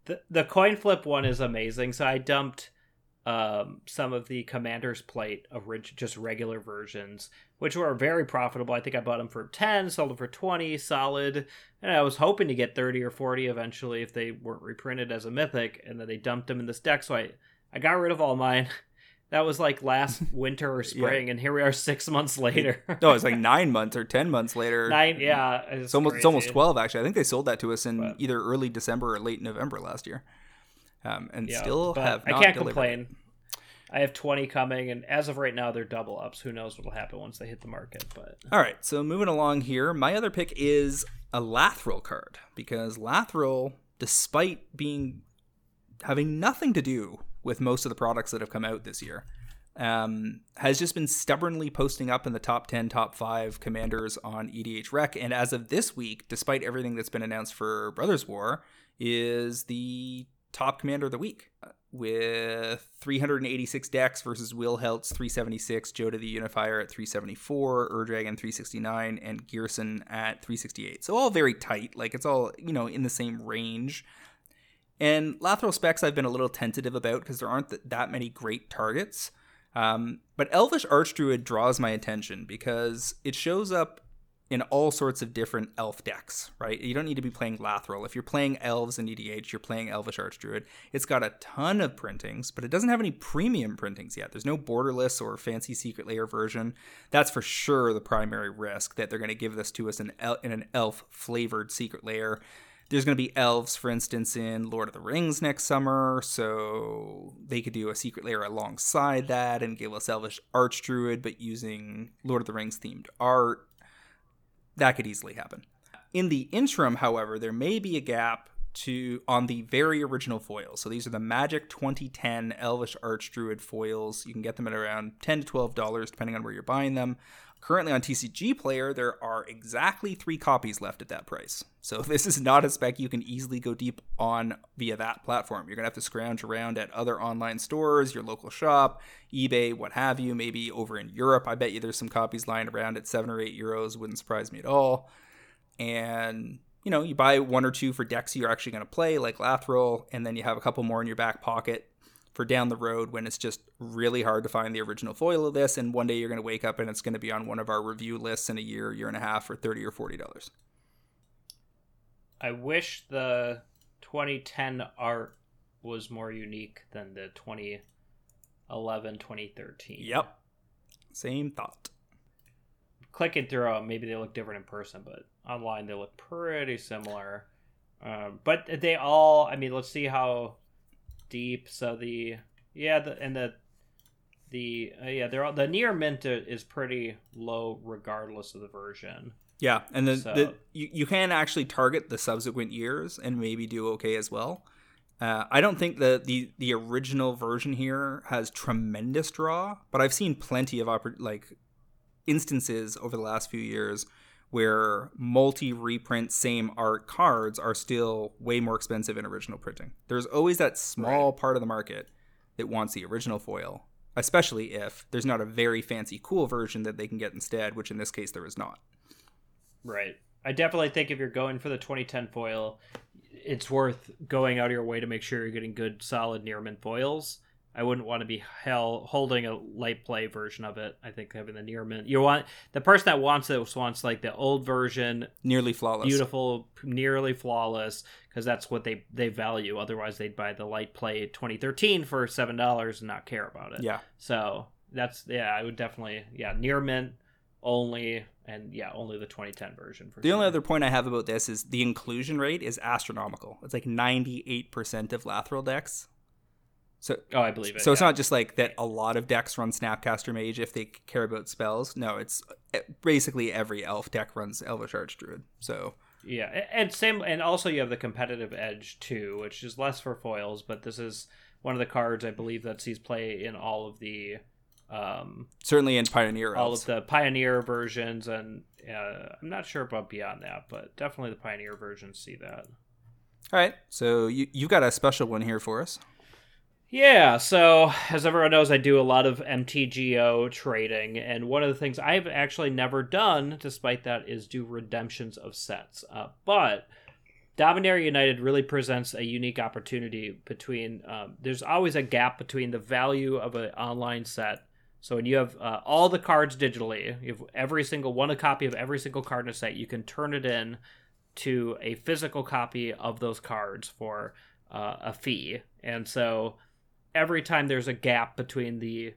The the coin flip one is amazing. So I dumped um, some of the Commander's Plate of just regular versions, which were very profitable. I think I bought them for 10, sold them for 20, solid. And I was hoping to get 30 or 40 eventually if they weren't reprinted as a mythic. And then they dumped them in this deck. So I, I got rid of all mine. That was like last winter or spring, yeah. and here we are six months later. no, it's like nine months or ten months later. Nine, yeah, it's, it's almost it's almost twelve actually. I think they sold that to us in but, either early December or late November last year um, and yeah, still have. I can't delivered. complain. I have 20 coming, and as of right now, they're double ups. Who knows what'll happen once they hit the market? But all right, so moving along here, my other pick is a Lathril card because Lathril, despite being having nothing to do with most of the products that have come out this year, um, has just been stubbornly posting up in the top 10, top 5 commanders on EDH Rec. And as of this week, despite everything that's been announced for Brothers War, is the top commander of the week with 386 decks versus Will Wilhelt's 376, Jodah the Unifier at 374, Ur-Dragon 369, and Gearson at 368. So all very tight. Like it's all, you know, in the same range. And Lathril specs I've been a little tentative about because there aren't th- that many great targets. Um, but Elvish Archdruid draws my attention because it shows up in all sorts of different elf decks, right? You don't need to be playing Lathril. If you're playing elves in EDH, you're playing Elvish Archdruid. It's got a ton of printings, but it doesn't have any premium printings yet. There's no borderless or fancy secret lair version. That's for sure the primary risk that they're going to give this to us in, el- in an elf flavored secret lair. There's going to be elves, for instance, in Lord of the Rings next summer, so they could do a secret layer alongside that and give us Elvish Archdruid, but using Lord of the Rings themed art that could easily happen. In the interim, however, there may be a gap to on the very original foils. So these are the Magic 2010 Elvish Archdruid foils. You can get them at around 10 to 12 dollars depending on where you're buying them. Currently on TCG Player, there are exactly three copies left at that price. So this is not a spec you can easily go deep on via that platform. You're gonna have to scrounge around at other online stores, your local shop, eBay, what have you. Maybe over in Europe, I bet you there's some copies lying around at seven or eight euros. Wouldn't surprise me at all. And you know, you buy one or two for decks you're actually to play, like Lathril, and then you have a couple more in your back pocket for down the road when it's just really hard to find the original foil of this and one day you're going to wake up and it's going to be on one of our review lists in a year year and a half for 30 or 40 dollars. I wish the 2010 art was more unique than the 2011 2013 yep. Same thought. Clicking through them maybe they look different in person but online they look pretty similar. Um, but they all i mean let's see how deep. So the yeah, the and the the uh, yeah, they're all, the near mint is pretty low regardless of the version. Yeah, and the, so. the you, you can actually target the subsequent years and maybe do okay as well. Uh, I don't think the, the the original version here has tremendous draw, but I've seen plenty of oppor- like instances over the last few years where multi reprint same art cards are still way more expensive in original printing. There's always that small right. part of the market that wants the original foil, especially if there's not a very fancy cool version that they can get instead, which in this case there is not. Right. I definitely think if you're going for the 2010 foil, it's worth going out of your way to make sure you're getting good solid near mint foils I wouldn't want to be hell holding a light play version of it. I think having the near mint, you want the person that wants this wants like the old version, nearly flawless, beautiful, nearly flawless, because that's what they they value. Otherwise, they'd buy the light play 2013 for seven dollars and not care about it. Yeah. So that's yeah, I would definitely yeah near mint only and yeah only the 2010 version the sure. only other point i have about this is the inclusion rate is astronomical it's like 98% of lathril decks So oh, I believe it. So it's not just like that. A lot of decks run Snapcaster Mage if they care about spells. No, it's eh, basically every elf deck runs Elvish Archdruid. So yeah, and same, and also you have the competitive edge too, which is less for foils, but this is one of the cards I believe that sees play in all of the um certainly in Pioneer all elves. of the pioneer versions and uh, i'm not sure about beyond that but definitely the pioneer versions see that All right, so you you've got a special one here for us. Yeah so as everyone knows i do a lot of mtgo trading and one of the things i've actually never done despite that is do redemptions of sets uh, but Dominaria United really presents a unique opportunity between. Um, there's always a gap between the value of an online set. So when you have uh, all the cards digitally, you have every single one a copy of every single card in a set. You can turn it in to a physical copy of those cards for uh, a fee, and so every time there's a gap between the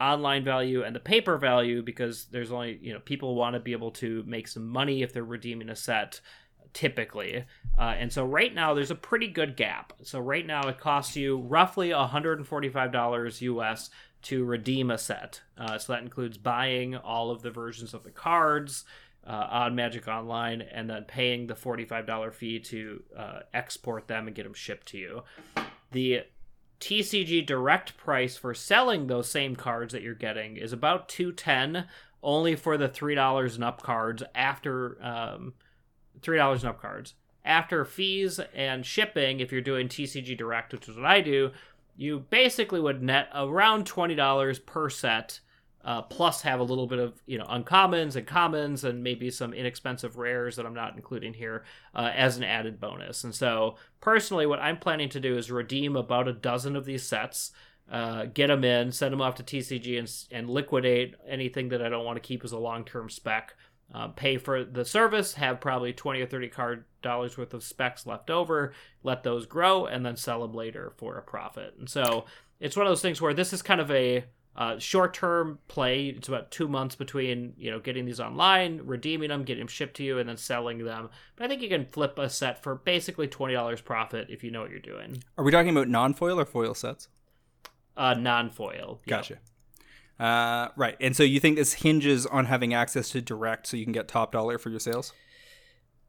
online value and the paper value because there's only you know people want to be able to make some money if they're redeeming a set typically. Uh, and so right now there's a pretty good gap. So right now it costs you roughly $145 US to redeem a set. Uh, so that includes buying all of the versions of the cards uh, on Magic Online and then paying the $45 fee to uh, export them and get them shipped to you. The TCG direct price for selling those same cards that you're getting is about 210 only for the $3 and up cards after um, three dollars and up cards. After fees and shipping, if you're doing TCG Direct, which is what I do, you basically would net around twenty dollars per set, uh, plus have a little bit of you know uncommons and commons and maybe some inexpensive rares that I'm not including here uh, as an added bonus. And so personally, what I'm planning to do is redeem about a dozen of these sets. Uh, get them in, send them off to TCG, and, and liquidate anything that I don't want to keep as a long term spec uh, pay for the service, have probably 20 or 30 card dollars worth of specs left over, let those grow, and then sell them later for a profit. And so it's one of those things where this is kind of a uh, short-term play. It's about two months between you know getting these online, redeeming them, getting them shipped to you, and then selling them. But I think you can flip a set for basically twenty dollars profit if you know what you're doing. Are we talking about non-foil or foil sets? Uh, non-foil. Gotcha. Uh, right, and so you think this hinges on having access to direct, so you can get top dollar for your sales?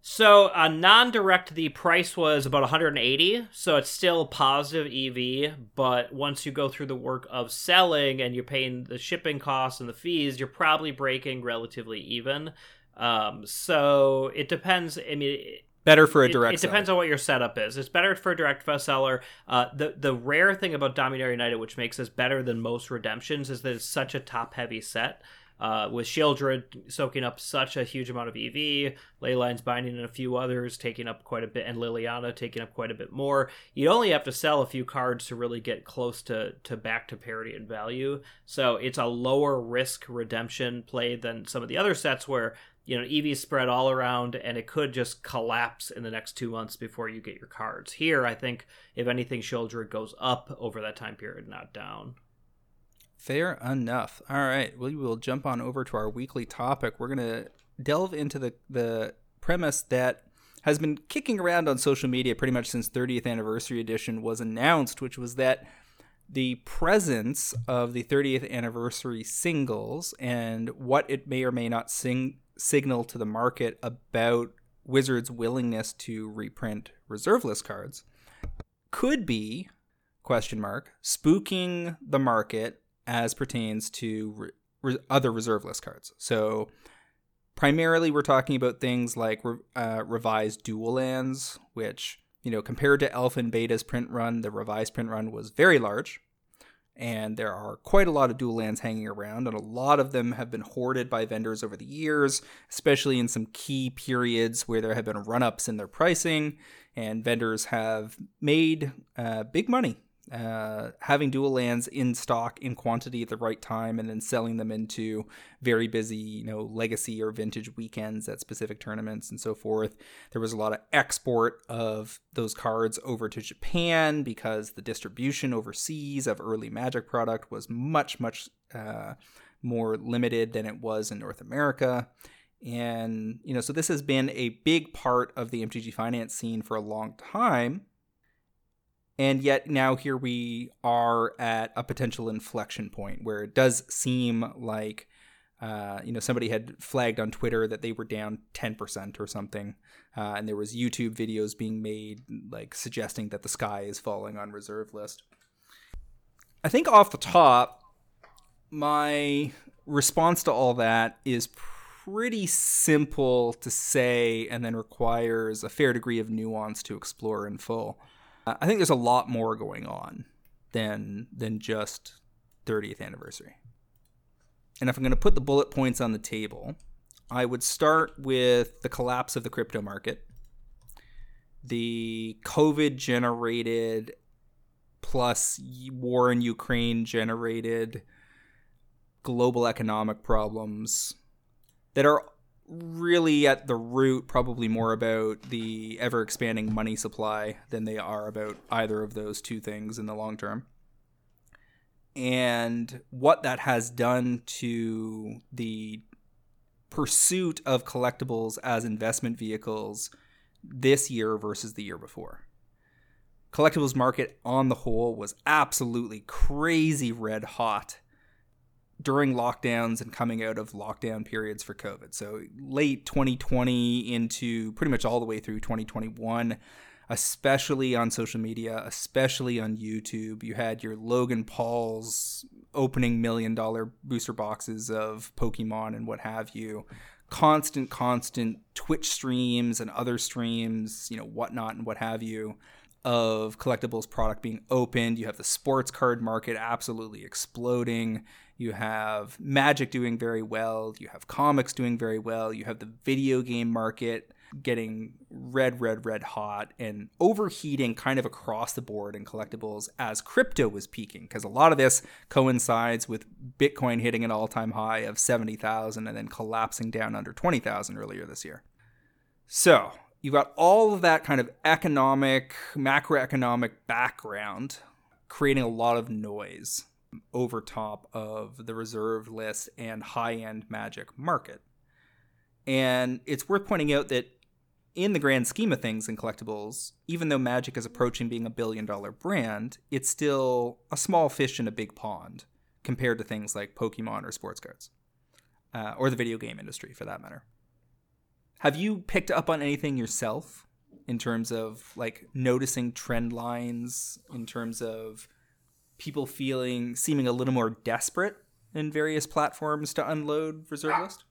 So uh, non-direct, the price was about 180, so it's still positive EV. But once you go through the work of selling and you're paying the shipping costs and the fees, you're probably breaking relatively even. Um, so it depends. I mean, it, Better for a direct. It, depends on what your setup is. It's better for a direct seller. Uh, the the rare thing about Dominaria United, which makes this better than most redemptions, is that it's such a top heavy set. Uh, with Sheoldred soaking up such a huge amount of EV, Leyline's binding and a few others taking up quite a bit, and Liliana taking up quite a bit more. You'd only have to sell a few cards to really get close to, to back to parity in value. So it's a lower risk redemption play than some of the other sets where you know EV spread all around and it could just collapse in the next two months before you get your cards. Here, I think if anything, Sheoldred goes up over that time period, not down. Fair enough. All right, we will jump on over to our weekly topic. We're gonna delve into the the premise that has been kicking around on social media pretty much since 30th anniversary edition was announced, which was that the presence of the 30th anniversary singles and what it may or may not sing, signal to the market about Wizards' willingness to reprint reserve list cards could be question mark spooking the market as pertains to re- re- other reserve list cards. So primarily we're talking about things like re- uh, revised dual lands, which you know compared to Alpha and Beta's print run, the revised print run was very large. And there are quite a lot of dual lands hanging around, and a lot of them have been hoarded by vendors over the years, especially in some key periods where there have been run ups in their pricing, and vendors have made uh, big money uh, having dual lands in stock in quantity at the right time and then selling them into very busy, you know, legacy or vintage weekends at specific tournaments and so forth. There was a lot of export of those cards over to Japan because the distribution overseas of early Magic product was much, much uh, more limited than it was in North America. And, you know, so this has been a big part of the MTG finance scene for a long time And yet now here we are at a potential inflection point where it does seem like uh, you know somebody had flagged on Twitter that they were down 10% or something, uh, and there was YouTube videos being made like suggesting that the sky is falling on reserve list. I think off the top, my response to all that is pretty simple to say and then requires a fair degree of nuance to explore in full. I think there's a lot more going on than than just 30th anniversary. And if I'm going to put the bullet points on the table, I would start with the collapse of the crypto market, the COVID generated plus war in Ukraine generated global economic problems that are really at the root probably more about the ever expanding money supply than they are about either of those two things in the long term. And what that has done to the pursuit of collectibles as investment vehicles this year versus the year before. Collectibles market on the whole was absolutely crazy red hot during lockdowns and coming out of lockdown periods for COVID. So late 2020 into pretty much all the way through 2021, especially on social media, especially on YouTube. You had your Logan Paul's opening million dollar booster boxes of Pokemon and what have you. Constant, constant Twitch streams and other streams, you know, whatnot and what have you of collectibles product being opened. You have the sports card market absolutely exploding. You have Magic doing very well. You have comics doing very well. You have the video game market getting red, red, red hot and overheating kind of across the board in collectibles as crypto was peaking. Because a lot of this coincides with Bitcoin hitting an all time high of 70,000 and then collapsing down under 20,000 earlier this year. So you've got all of that kind of economic, macroeconomic background creating a lot of noise over top of the reserve list and high end magic market. And it's worth pointing out that in the grand scheme of things in collectibles, even though Magic is approaching being a billion dollar brand, it's still a small fish in a big pond compared to things like Pokemon or sports cards, uh, or the video game industry for that matter. Have you picked up on anything yourself in terms of like noticing trend lines, in terms of people feeling seeming a little more desperate in various platforms to unload reserve list?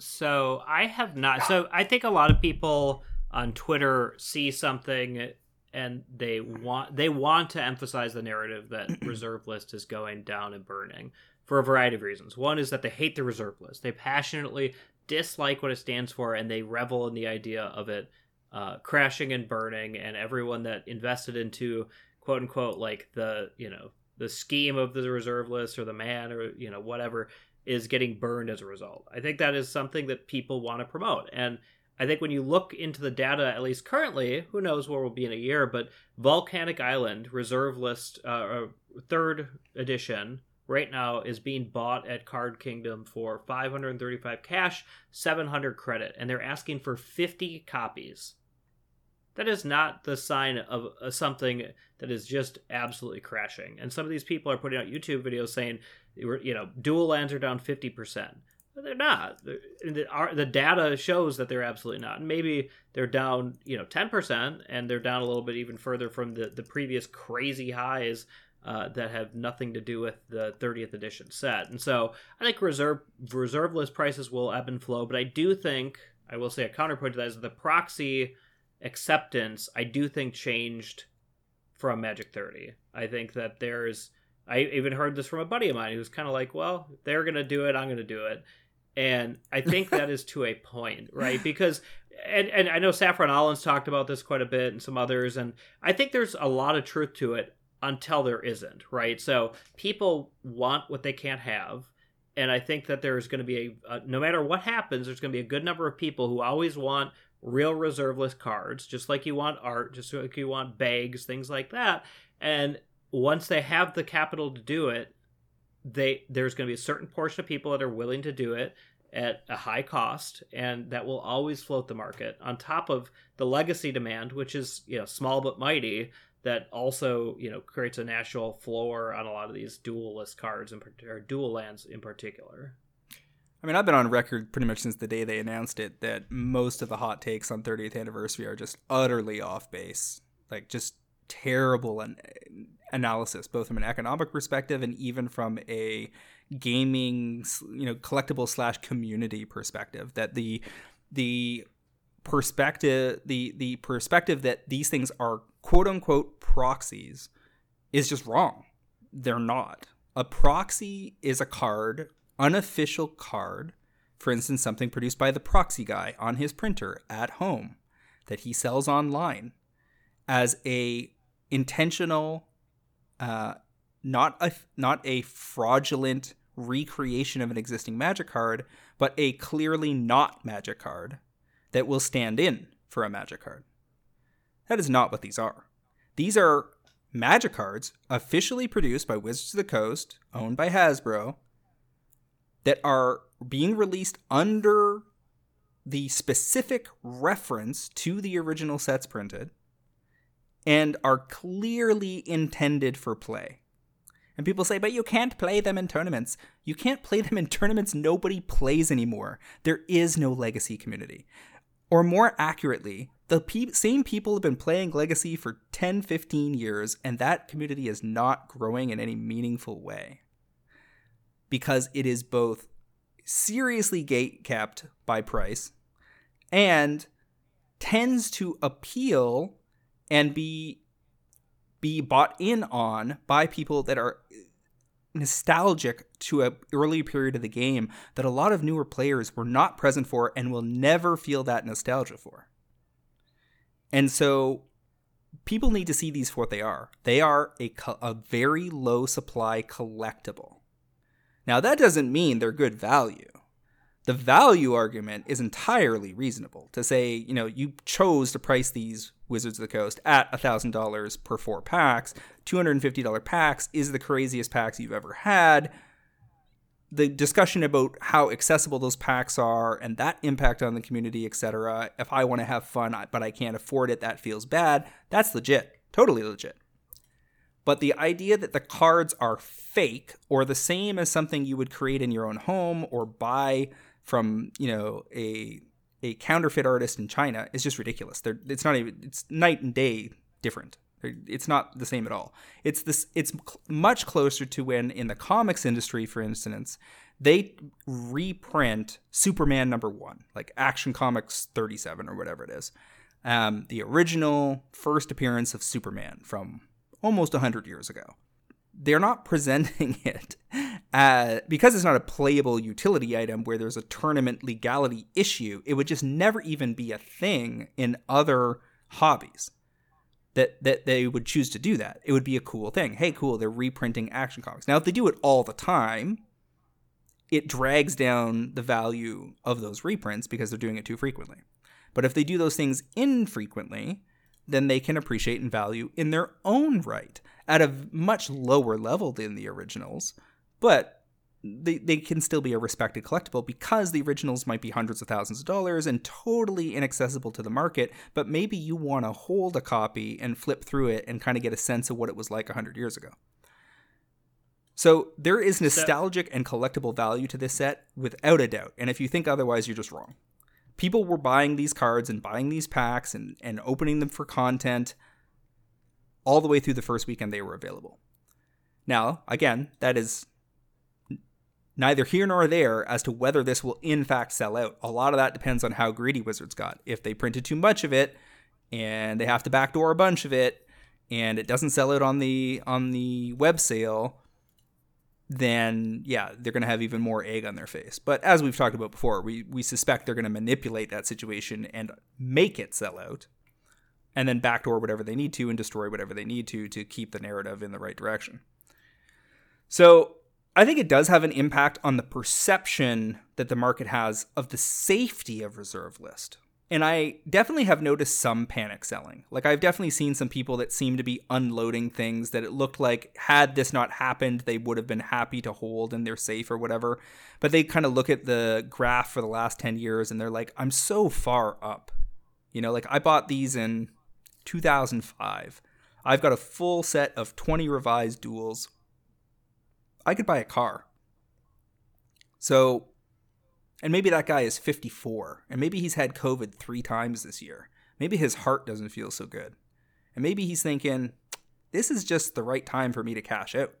So I have not. So I think a lot of people on Twitter see something and they want they want to emphasize the narrative that reserve list is going down and burning for a variety of reasons. One is that they hate the reserve list. They passionately dislike what it stands for and they revel in the idea of it uh, crashing and burning and everyone that invested into quote unquote like the you know the scheme of the reserve list or the man or you know whatever is getting burned as a result. I think that is something that people want to promote. And I think when you look into the data, at least currently, who knows where we'll be in a year, but Volcanic Island Reserve List uh, uh third edition right now is being bought at Card Kingdom for 535 cash, 700 credit, and they're asking for 50 copies. That is not the sign of uh, something that is just absolutely crashing. And some of these people are putting out YouTube videos saying you know, dual lands are down 50%. But they're not. The data shows that they're absolutely not. And maybe they're down, you know, 10%, and they're down a little bit even further from the, the previous crazy highs uh, that have nothing to do with the 30th edition set. And so I think reserve reserve list prices will ebb and flow, but I do think, I will say a counterpoint to that is the proxy acceptance, I do think changed from Magic 30. I think that there's I even heard this from a buddy of mine who was kind of like, well, they're going to do it, I'm going to do it. And I think that is to a point, right? Because and and I know Saffron Olive's talked about this quite a bit and some others and I think there's a lot of truth to it until there isn't, right? So people want what they can't have. And I think that there's going to be a, a no matter what happens, there's going to be a good number of people who always want real reserve list cards, just like you want art, just like you want bags, things like that. And once they have the capital to do it, they there's going to be a certain portion of people that are willing to do it at a high cost and that will always float the market on top of the legacy demand which is you know small but mighty that also you know creates a natural floor on a lot of these duelist cards and or dual lands in particular. I mean, I've been on record pretty much since the day they announced it that most of the hot takes on 30th anniversary are just utterly off base, like just terrible an- analysis, both from an economic perspective and even from a gaming, you know, collectible slash community perspective. That the the perspective the the perspective that these things are quote unquote proxies is just wrong. They're not. A proxy is a card, unofficial card, for instance, something produced by the proxy guy on his printer at home that he sells online as a intentional uh, not a not a fraudulent recreation of an existing magic card, but a clearly not magic card that will stand in for a magic card. That is not what these are. These are magic cards officially produced by Wizards of the Coast, owned by Hasbro, that are being released under the specific reference to the original sets printed and are clearly intended for play. And people say, but you can't play them in tournaments. You can't play them in tournaments nobody plays anymore. There is no legacy community. Or more accurately, the pe- same people have been playing Legacy for 10, 15 years, and that community is not growing in any meaningful way. Because it is both seriously gate kept by price and tends to appeal and be be bought in on by people that are nostalgic to a early period of the game that a lot of newer players were not present for and will never feel that nostalgia for. And so people need to see these for what they are. They are a, a very low supply collectible. Now that doesn't mean they're good value the value argument is entirely reasonable to say, you know, you chose to price these Wizards of the Coast at $1,000 per four packs. $250 packs is the craziest packs you've ever had. The discussion about how accessible those packs are and that impact on the community, etc. If I want to have fun but I can't afford it, that feels bad. That's legit. Totally legit. But the idea that the cards are fake or the same as something you would create in your own home or buy from you know a a counterfeit artist in China is just ridiculous. They're, it's not even it's night and day different. It's not the same at all. It's this. It's much closer to when in the comics industry, for instance, they reprint Superman number one, like Action Comics thirty seven or whatever it is, um, the original first appearance of Superman from almost hundred years ago they're not presenting it because it's not a playable utility item where there's a tournament legality issue. It would just never even be a thing in other hobbies that that they would choose to do that. It would be a cool thing. Hey, cool, they're reprinting action comics. Now, if they do it all the time, it drags down the value of those reprints because they're doing it too frequently. But if they do those things infrequently, then they can appreciate and value in their own right at a much lower level than the originals, but they, they can still be a respected collectible because the originals might be hundreds of thousands of dollars and totally inaccessible to the market, but maybe you want to hold a copy and flip through it and kind of get a sense of what it was like 100 years ago. So there is nostalgic and collectible value to this set without a doubt. And if you think otherwise, you're just wrong. People were buying these cards and buying these packs and, and opening them for content all the way through the first weekend they were available. Now, again, that is neither here nor there as to whether this will in fact sell out. A lot of that depends on how greedy Wizards got. If they printed too much of it and they have to backdoor a bunch of it and it doesn't sell out on the on the web sale, then yeah, they're going to have even more egg on their face. But as we've talked about before, we we suspect they're going to manipulate that situation and make it sell out and then backdoor whatever they need to and destroy whatever they need to to keep the narrative in the right direction. So I think it does have an impact on the perception that the market has of the safety of reserve list. And I definitely have noticed some panic selling. Like I've definitely seen some people that seem to be unloading things that it looked like had this not happened, they would have been happy to hold and they're safe or whatever. But they kind of look at the graph for the last 10 years and they're like, I'm so far up. You know, like I bought these in 2005. I've got a full set of 20 revised duels. I could buy a car. So, and maybe that guy is 54, and maybe he's had COVID three times this year. Maybe his heart doesn't feel so good. And maybe he's thinking, this is just the right time for me to cash out.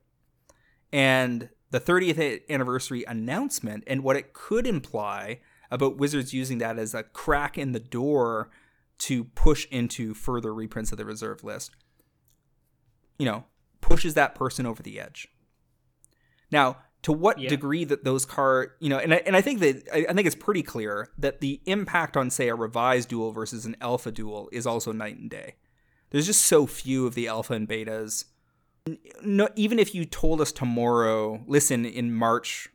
And the 30th anniversary announcement and what it could imply about Wizards using that as a crack in the door to push into further reprints of the reserve list, you know, pushes that person over the edge. Now, to what yeah. degree that those card, you know, and I, and I think that I, I think it's pretty clear that the impact on say a revised duel versus an alpha duel is also night and day. There's just so few of the alpha and betas. No, even if you told us tomorrow, listen, in March,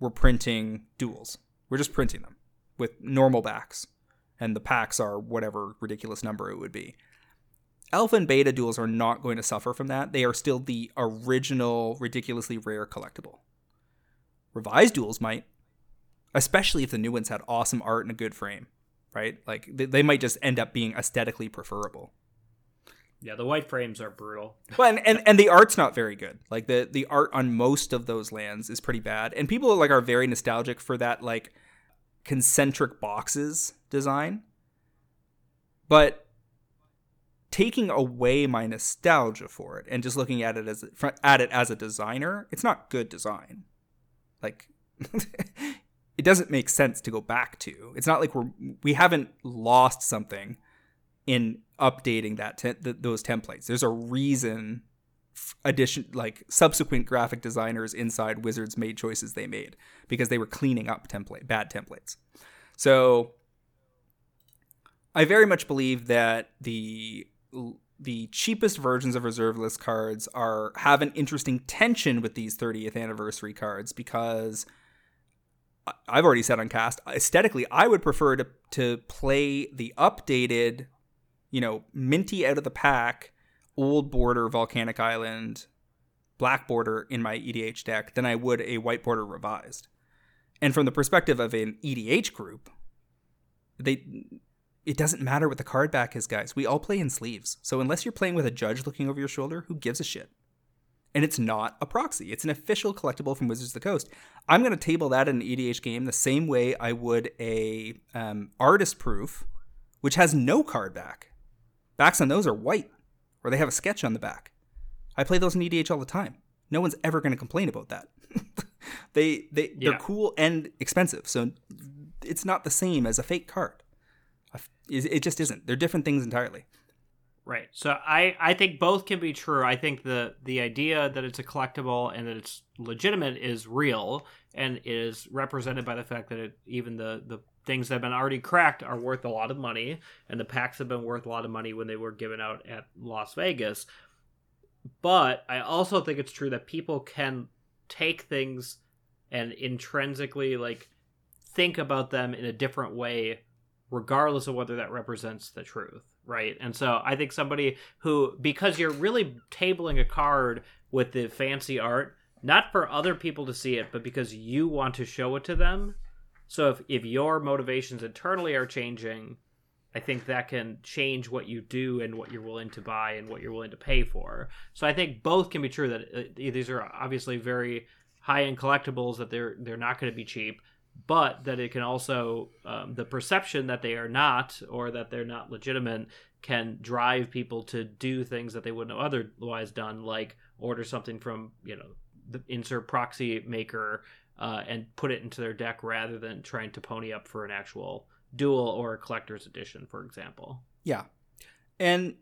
we're printing duels. We're just printing them with normal backs, and the packs are whatever ridiculous number it would be. Alpha and beta duels are not going to suffer from that. They are still the original, ridiculously rare collectible. Revised duels might, especially if the new ones had awesome art and a good frame, right? Like they, they might just end up being aesthetically preferable. Yeah, the white frames are brutal. well, and, and, and the art's not very good. Like the the art on most of those lands is pretty bad, and people like are very nostalgic for that like concentric boxes design. But taking away my nostalgia for it and just looking at it as at it as a designer, it's not good design. Like it doesn't make sense to go back to. It's not like we're we haven't lost something in updating that te- th- those templates. There's a reason addition like subsequent graphic designers inside Wizards made choices they made because they were cleaning up template bad templates. So I very much believe that the the cheapest versions of reserve list cards are have an interesting tension with these 30th anniversary cards because I've already said on cast aesthetically I would prefer to to play the updated you know, minty out of the pack, old border volcanic island, black border in my EDH deck than I would a white border revised. And from the perspective of an EDH group, they it doesn't matter what the card back is, guys. We all play in sleeves. So unless you're playing with a judge looking over your shoulder, who gives a shit? And it's not a proxy. It's an official collectible from Wizards of the Coast. I'm going to table that in an EDH game the same way I would a um, artist proof, which has no card back. Backs on those are white, or they have a sketch on the back. I play those in EDH all the time. No one's ever going to complain about that. they they yeah. they're cool and expensive, so it's not the same as a fake card. It just isn't. They're different things entirely. Right. So I I think both can be true. I think the the idea that it's a collectible and that it's legitimate is real and is represented by the fact that it, even the the things that have been already cracked are worth a lot of money, and the packs have been worth a lot of money when they were given out at Las Vegas. But I also think it's true that people can take things and intrinsically like think about them in a different way regardless of whether that represents the truth right? And so i think somebody who because you're really tabling a card with the fancy art not for other people to see it but because you want to show it to them. So if if your motivations internally are changing, I think that can change what you do and what you're willing to buy and what you're willing to pay for. So I think both can be true that uh, these are obviously very high end collectibles that they're they're not going to be cheap, but that it can also um, the perception that they are not or that they're not legitimate can drive people to do things that they wouldn't have otherwise done, like order something from you know the insert proxy maker uh, and put it into their deck rather than trying to pony up for an actual duel or a collector's edition, for example. Yeah. And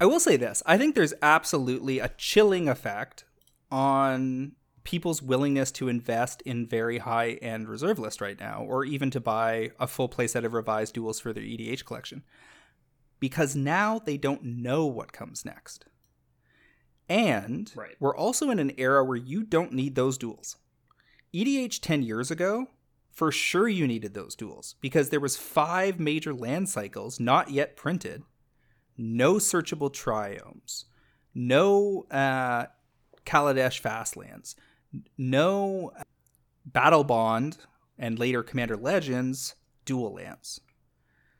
I will say this I think there's absolutely a chilling effect on people's willingness to invest in very high end reserve list right now, or even to buy a full playset of revised duels for their EDH collection. Because now they don't know what comes next. And right. we're also in an era where you don't need those duels. EDH 10 years ago, for sure you needed those duels because there was five major land cycles not yet printed, no searchable triomes, no uh, Kaladesh fastlands, no Battle Bond and later Commander Legends dual lands.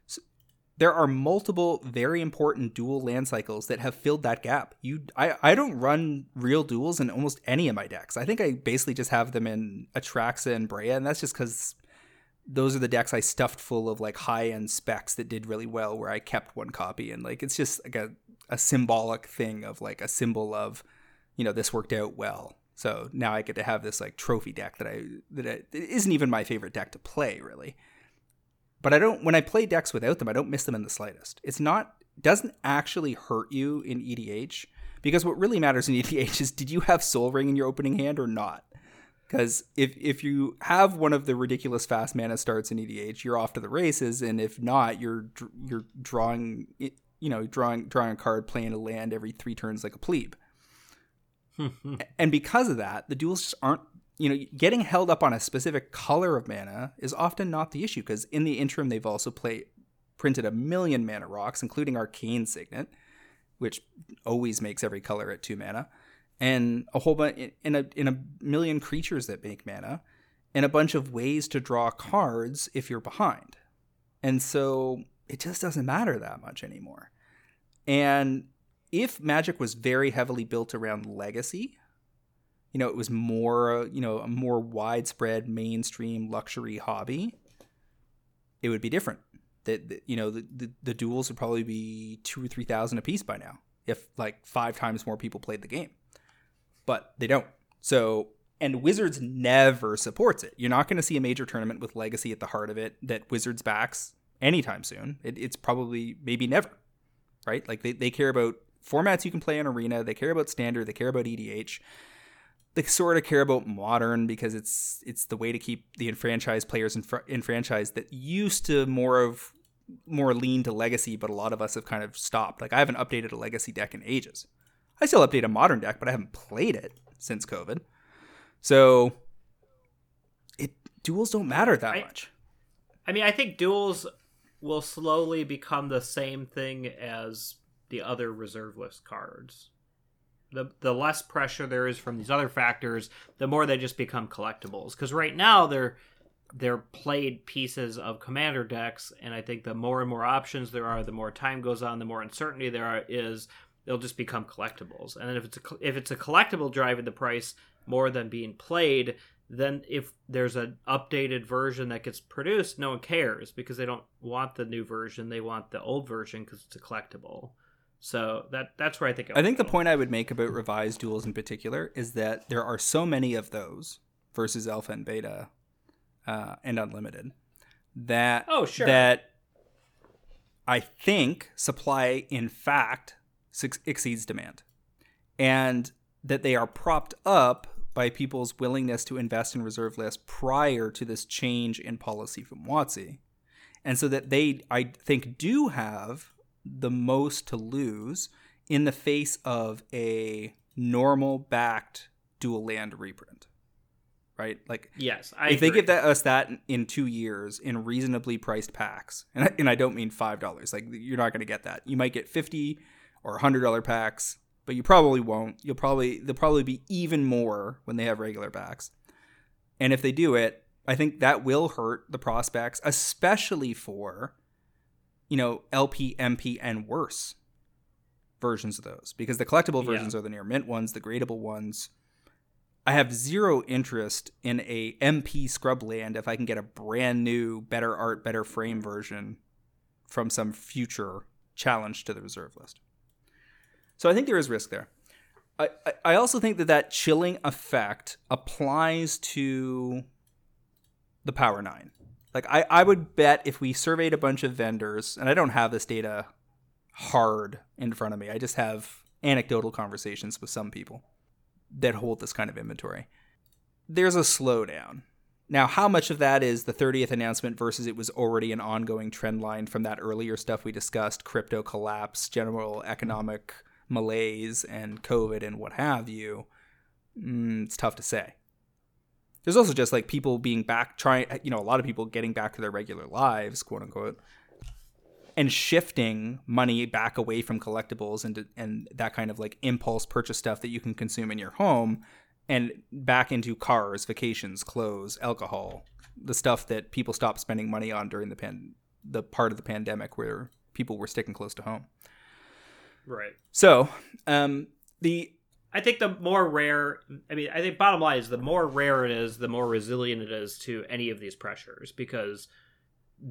So there are multiple very important dual land cycles that have filled that gap. You, I, I don't run real duels in almost any of my decks. I think I basically just have them in Atraxa and Breya, and that's just because those are the decks I stuffed full of like high end specs that did really well, where I kept one copy, and like it's just like a, a symbolic thing of like a symbol of, you know, this worked out well. So now I get to have this like trophy deck that I that I, it isn't even my favorite deck to play really but I don't when I play decks without them, I don't miss them in the slightest. It's not doesn't actually hurt you in EDH because what really matters in EDH is did you have Sol Ring in your opening hand or not? Because if if you have one of the ridiculous fast mana starts in EDH, you're off to the races, and if not, you're you're drawing you know drawing drawing a card, playing a land every three turns like a plebe. and because of that, the duals just aren't you know, getting held up on a specific color of mana is often not the issue because in the interim they've also played printed a million mana rocks, including Arcane Signet, which always makes every color at two mana, and a whole bunch in a in a million creatures that make mana, and a bunch of ways to draw cards if you're behind, and so it just doesn't matter that much anymore. And if Magic was very heavily built around legacy, you know, it was more, you know, a more widespread mainstream luxury hobby, it would be different. That, you know, the, the, the duals would probably be two or three thousand a piece by now, if like five times more people played the game. But they don't. So, and Wizards never supports it. You're not going to see a major tournament with Legacy at the heart of it that Wizards backs anytime soon. It, it's probably maybe never, right? Like they, they care about formats you can play in Arena, they care about Standard, they care about EDH they sort of care about modern because it's it's the way to keep the enfranchised players in enfranchised that used to more of more lean to legacy, but a lot of us have kind of stopped. Like I haven't updated a legacy deck in ages. I still update a modern deck, but I haven't played it since COVID. So it duals don't matter that I, much. I mean, I think duals will slowly become the same thing as the other reserve list cards the the less pressure there is from these other factors, the more they just become collectibles. Because right now they're they're played pieces of commander decks, and I think the more and more options there are, the more time goes on, the more uncertainty there are, is they'll just become collectibles. And then if it's a if it's a collectible driving the price more than being played, then if there's an updated version that gets produced, no one cares because they don't want the new version; they want the old version because it's a collectible. So that that's where I think. I think the point I would make about revised duals in particular is that there are so many of those versus alpha and beta uh, and unlimited that oh sure that I think supply in fact exceeds demand, and that they are propped up by people's willingness to invest in reserve lists prior to this change in policy from WotC. And so that they, I think, do have the most to lose in the face of a normal backed dual land reprint. Right? Like Yes, I if agree. they give that, us that in 2 years in reasonably priced packs. And I, and I don't mean $5. Like you're not going to get that. You might get 50 or $100 packs, but you probably won't. You'll probably they'll probably be even more when they have regular packs. And if they do it, I think that will hurt the prospects, especially for you know, LP, MP, and worse versions of those because the collectible versions yeah. are the near mint ones, the gradable ones. I have zero interest in a MP scrubland if I can get a brand new, better art, better frame version from some future challenge to the reserve list. So I think there is risk there. I, I also think that that chilling effect applies to the Power Nine. Like I, I would bet if we surveyed a bunch of vendors, and I don't have this data hard in front of me. I just have anecdotal conversations with some people that hold this kind of inventory. There's a slowdown. Now, how much of that is the 30th announcement versus it was already an ongoing trend line from that earlier stuff we discussed crypto collapse, general economic malaise, and COVID and what have you? Mm, it's tough to say there's also just like people being back trying you know a lot of people getting back to their regular lives quote unquote and shifting money back away from collectibles and and that kind of like impulse purchase stuff that you can consume in your home and back into cars vacations clothes alcohol the stuff that people stopped spending money on during the pan the part of the pandemic where people were sticking close to home. Right. So, um, the I think the more rare, I mean, I think bottom line is the more rare it is, the more resilient it is to any of these pressures because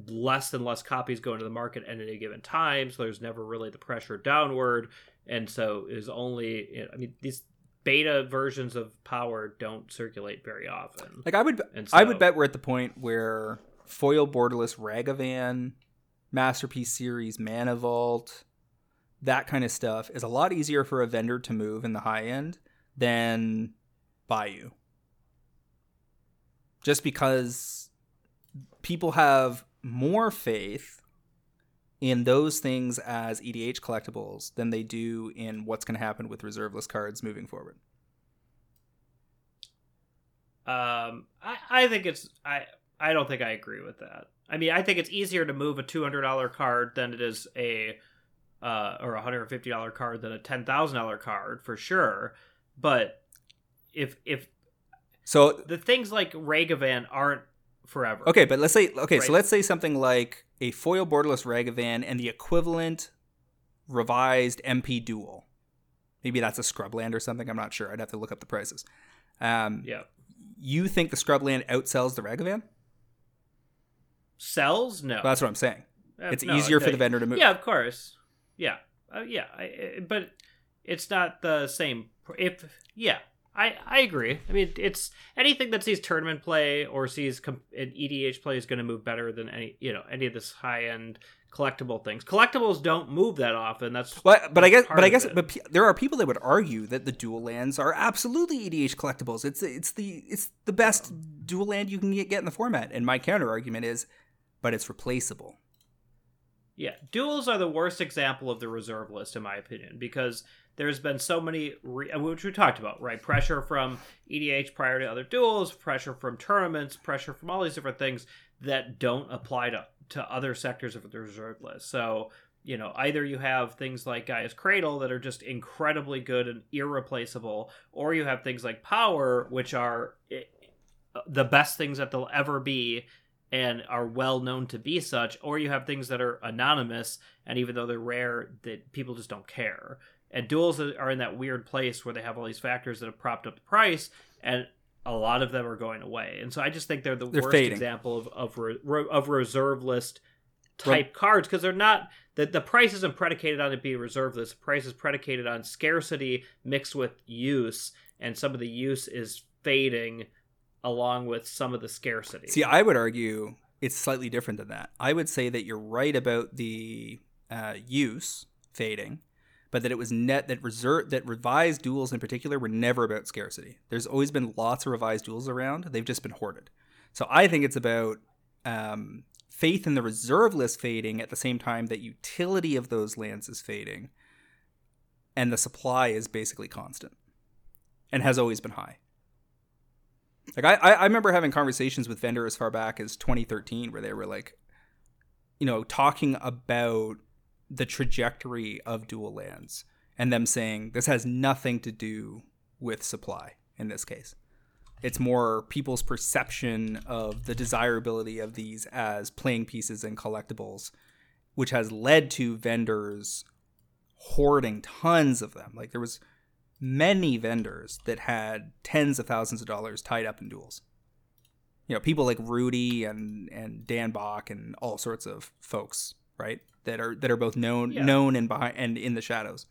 less and less copies go into the market at any given time. So there's never really the pressure downward. And so is only, I mean, these beta versions of power don't circulate very often. Like I would, And I would bet we're at the point where foil borderless Ragavan, Masterpiece Series, Mana Vault, that kind of stuff is a lot easier for a vendor to move in the high end than Bayou. Just because people have more faith in those things as EDH collectibles than they do in what's going to happen with reserve list cards moving forward. Um, I, I think it's I I don't think I agree with that. I mean, I think it's easier to move a two hundred dollar card than it is a uh, or a hundred and fifty dollar card than a ten thousand dollar card for sure. But if if So the things like Ragavan aren't forever, Okay, but let's say okay, so let's say something like a foil borderless Ragavan and the equivalent revised MP dual. Maybe that's a scrubland or something. I'm not sure. I'd have to look up the prices. Um, yeah, You think the scrubland outsells the Ragavan? sells no. Well, that's what I'm saying. Uh, It's no, easier for the vendor to move. Yeah, of course. Yeah, uh, yeah. I, I- but it's not the same. If yeah, I I agree. I mean, it's anything that sees tournament play or sees com- an EDH play is going to move better than any you know any of this high end collectible things. Collectibles don't move that often. That's Well, but I guess, but I guess, it. but pe- there are people that would argue that the dual lands are absolutely EDH collectibles. It's it's the it's the best dual land you can get, get in the format. And my counter argument is, but it's replaceable. Yeah, duals are the worst example of the reserve list, in my opinion, because there's been so many, re- which we talked about, right? Pressure from EDH prior to other duals, pressure from tournaments, pressure from all these different things that don't apply to to other sectors of the reserve list. So you know, either you have things like Gaea's Cradle that are just incredibly good and irreplaceable, or you have things like Power, which are eh, the best things that they'll ever be and are well known to be such, or you have things that are anonymous and even though they're rare, that people just don't care. And duals are in that weird place where they have all these factors that have propped up the price, and a lot of them are going away. And so I just think they're the They're worst fading. example of of, re, of reserve list type cards because they're not the the price isn't predicated on it being reserve list. The price is predicated on scarcity mixed with use, and some of the use is fading along with some of the scarcity. See, I would argue it's slightly different than that. I would say that you're right about the uh, use fading, but that it was net that reserve that revised duals in particular were never about scarcity. There's always been lots of revised duals around. They've just been hoarded. So I think it's about um, faith in the reserve list fading at the same time that utility of those lands is fading, and the supply is basically constant, and has always been high. Like I, I remember having conversations with vendor as far back as 2013 where they were like, you know, talking about the trajectory of dual lands and them saying this has nothing to do with supply in this case. It's more people's perception of the desirability of these as playing pieces and collectibles, which has led to vendors hoarding tons of them. Like there was many vendors that had tens of thousands of dollars tied up in duals. You know, people like Rudy and and Dan Bach and all sorts of folks, right? That are that are both known Yeah. known and behind and in the shadows.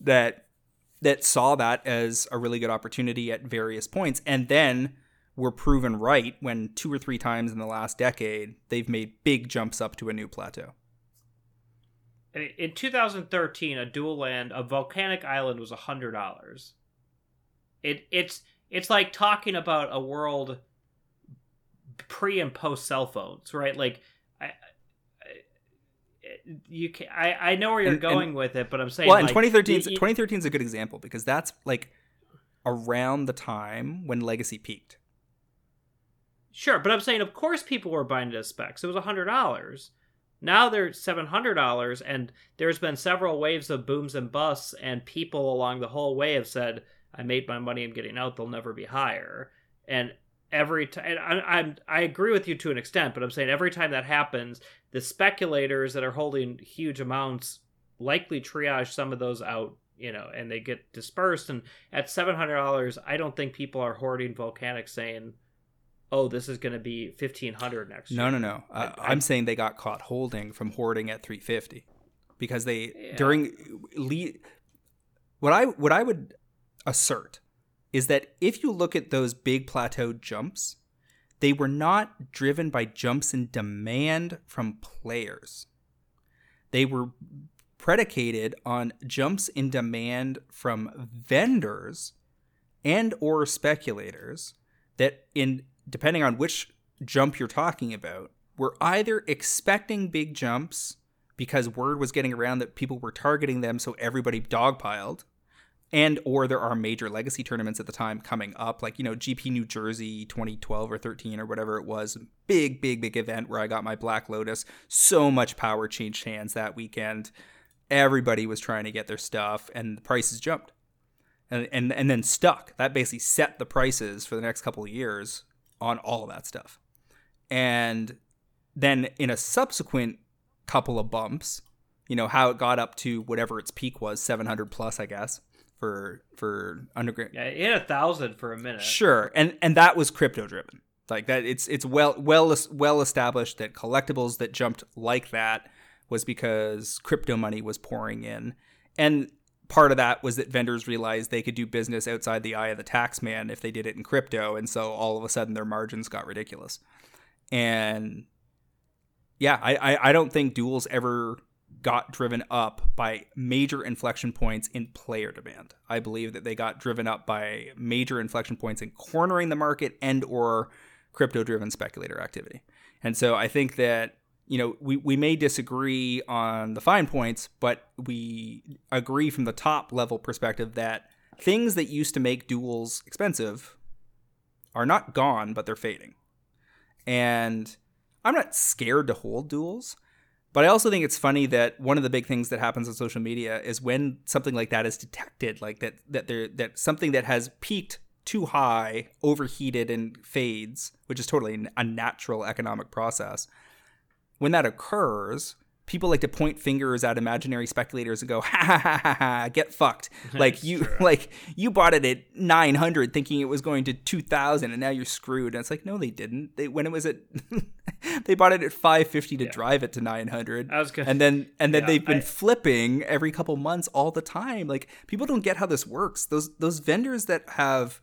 That that saw that as a really good opportunity at various points and then were proven right when two or three times in the last decade they've made big jumps up to a new plateau. In 2013, a dual land, a volcanic island was hundred dollars. It it's it's like talking about a world pre and post cell phones, right? Like, I, I you can I I know where you're And- and- going with it, but I'm saying well, and like, 2013 is, y- y- 2013 is a good example because that's like around the time when Legacy peaked. Sure, but I'm saying, of course, people were buying it as specs. It was hundred dollars. Now they're seven hundred dollars, and there's been several waves of booms and busts, and people along the whole way have said, "I made my money. I'm getting out. They'll never be higher." And every time I, I'm I agree with you to an extent, but I'm saying every time that happens, the speculators that are holding huge amounts likely triage some of those out, you know, and they get dispersed. And at seven hundred dollars, I don't think people are hoarding volcanic saying, "Oh, this is going to be fifteen hundred next No, year." no, no. I- Uh, I- I'm saying they got caught holding from hoarding at 350 because they Yeah. during le- what I what I would assert is that if you look at those big plateau jumps, they were not driven by jumps in demand from players. They were predicated on jumps in demand from vendors and or speculators that in depending on which jump you're talking about were either expecting big jumps because word was getting around that people were targeting them so everybody dogpiled and or there are major legacy tournaments at the time coming up like you know gp new jersey 2012 or 13 or whatever it was big big big event where i got my black lotus so much power changed hands that weekend. Everybody was trying to get their stuff and the prices jumped. And and, and then stuck. That basically set the prices for the next couple of years on all of that stuff and then in a subsequent couple of bumps you know how it got up to whatever its peak was 700 plus i guess for for underground Yeah, it hit a thousand for a minute. Sure, and and that was crypto driven. Like that, it's it's well well well established that collectibles that jumped like that was because crypto money was pouring in, and part of that was that vendors realized they could do business outside the eye of the tax man if they did it in crypto, and so all of a sudden their margins got ridiculous. And yeah, I I, I don't think duals ever got driven up by major inflection points in player demand. I believe that they got driven up by major inflection points in cornering the market and or crypto driven speculator activity. And so I think that you know we, we may disagree on the fine points, but we agree from the top level perspective that things that used to make duals expensive are not gone, but they're fading. And I'm not scared to hold duals. But I also think it's funny that one of the big things that happens on social media is when something like that is detected, like that that there that something that has peaked too high, overheated and fades, which is totally a natural economic process. When that occurs, people like to point fingers at imaginary speculators and go, "Ha ha ha ha, ha get fucked!" like you, Sure. like you bought it at nine hundred, thinking it was going to two thousand, and now you're screwed. And it's like, no, they didn't. They when it was at, they bought it at five fifty to Yeah. drive it to nine hundred I was gonna, and then and then Yeah, they've been I- flipping every couple months all the time like people don't get how this works those those vendors that have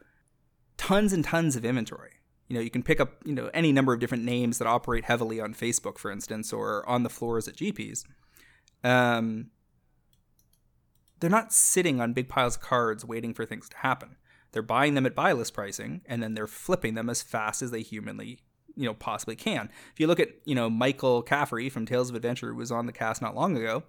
tons and tons of inventory you know you can pick up you know any number of different names that operate heavily on facebook for instance or on the floors at gps um they're not sitting on big piles of cards waiting for things to happen. They're buying them at buy list pricing and then they're flipping them as fast as they humanly you know possibly can. If you look at you know michael caffrey from tales of adventure who was on the cast not long ago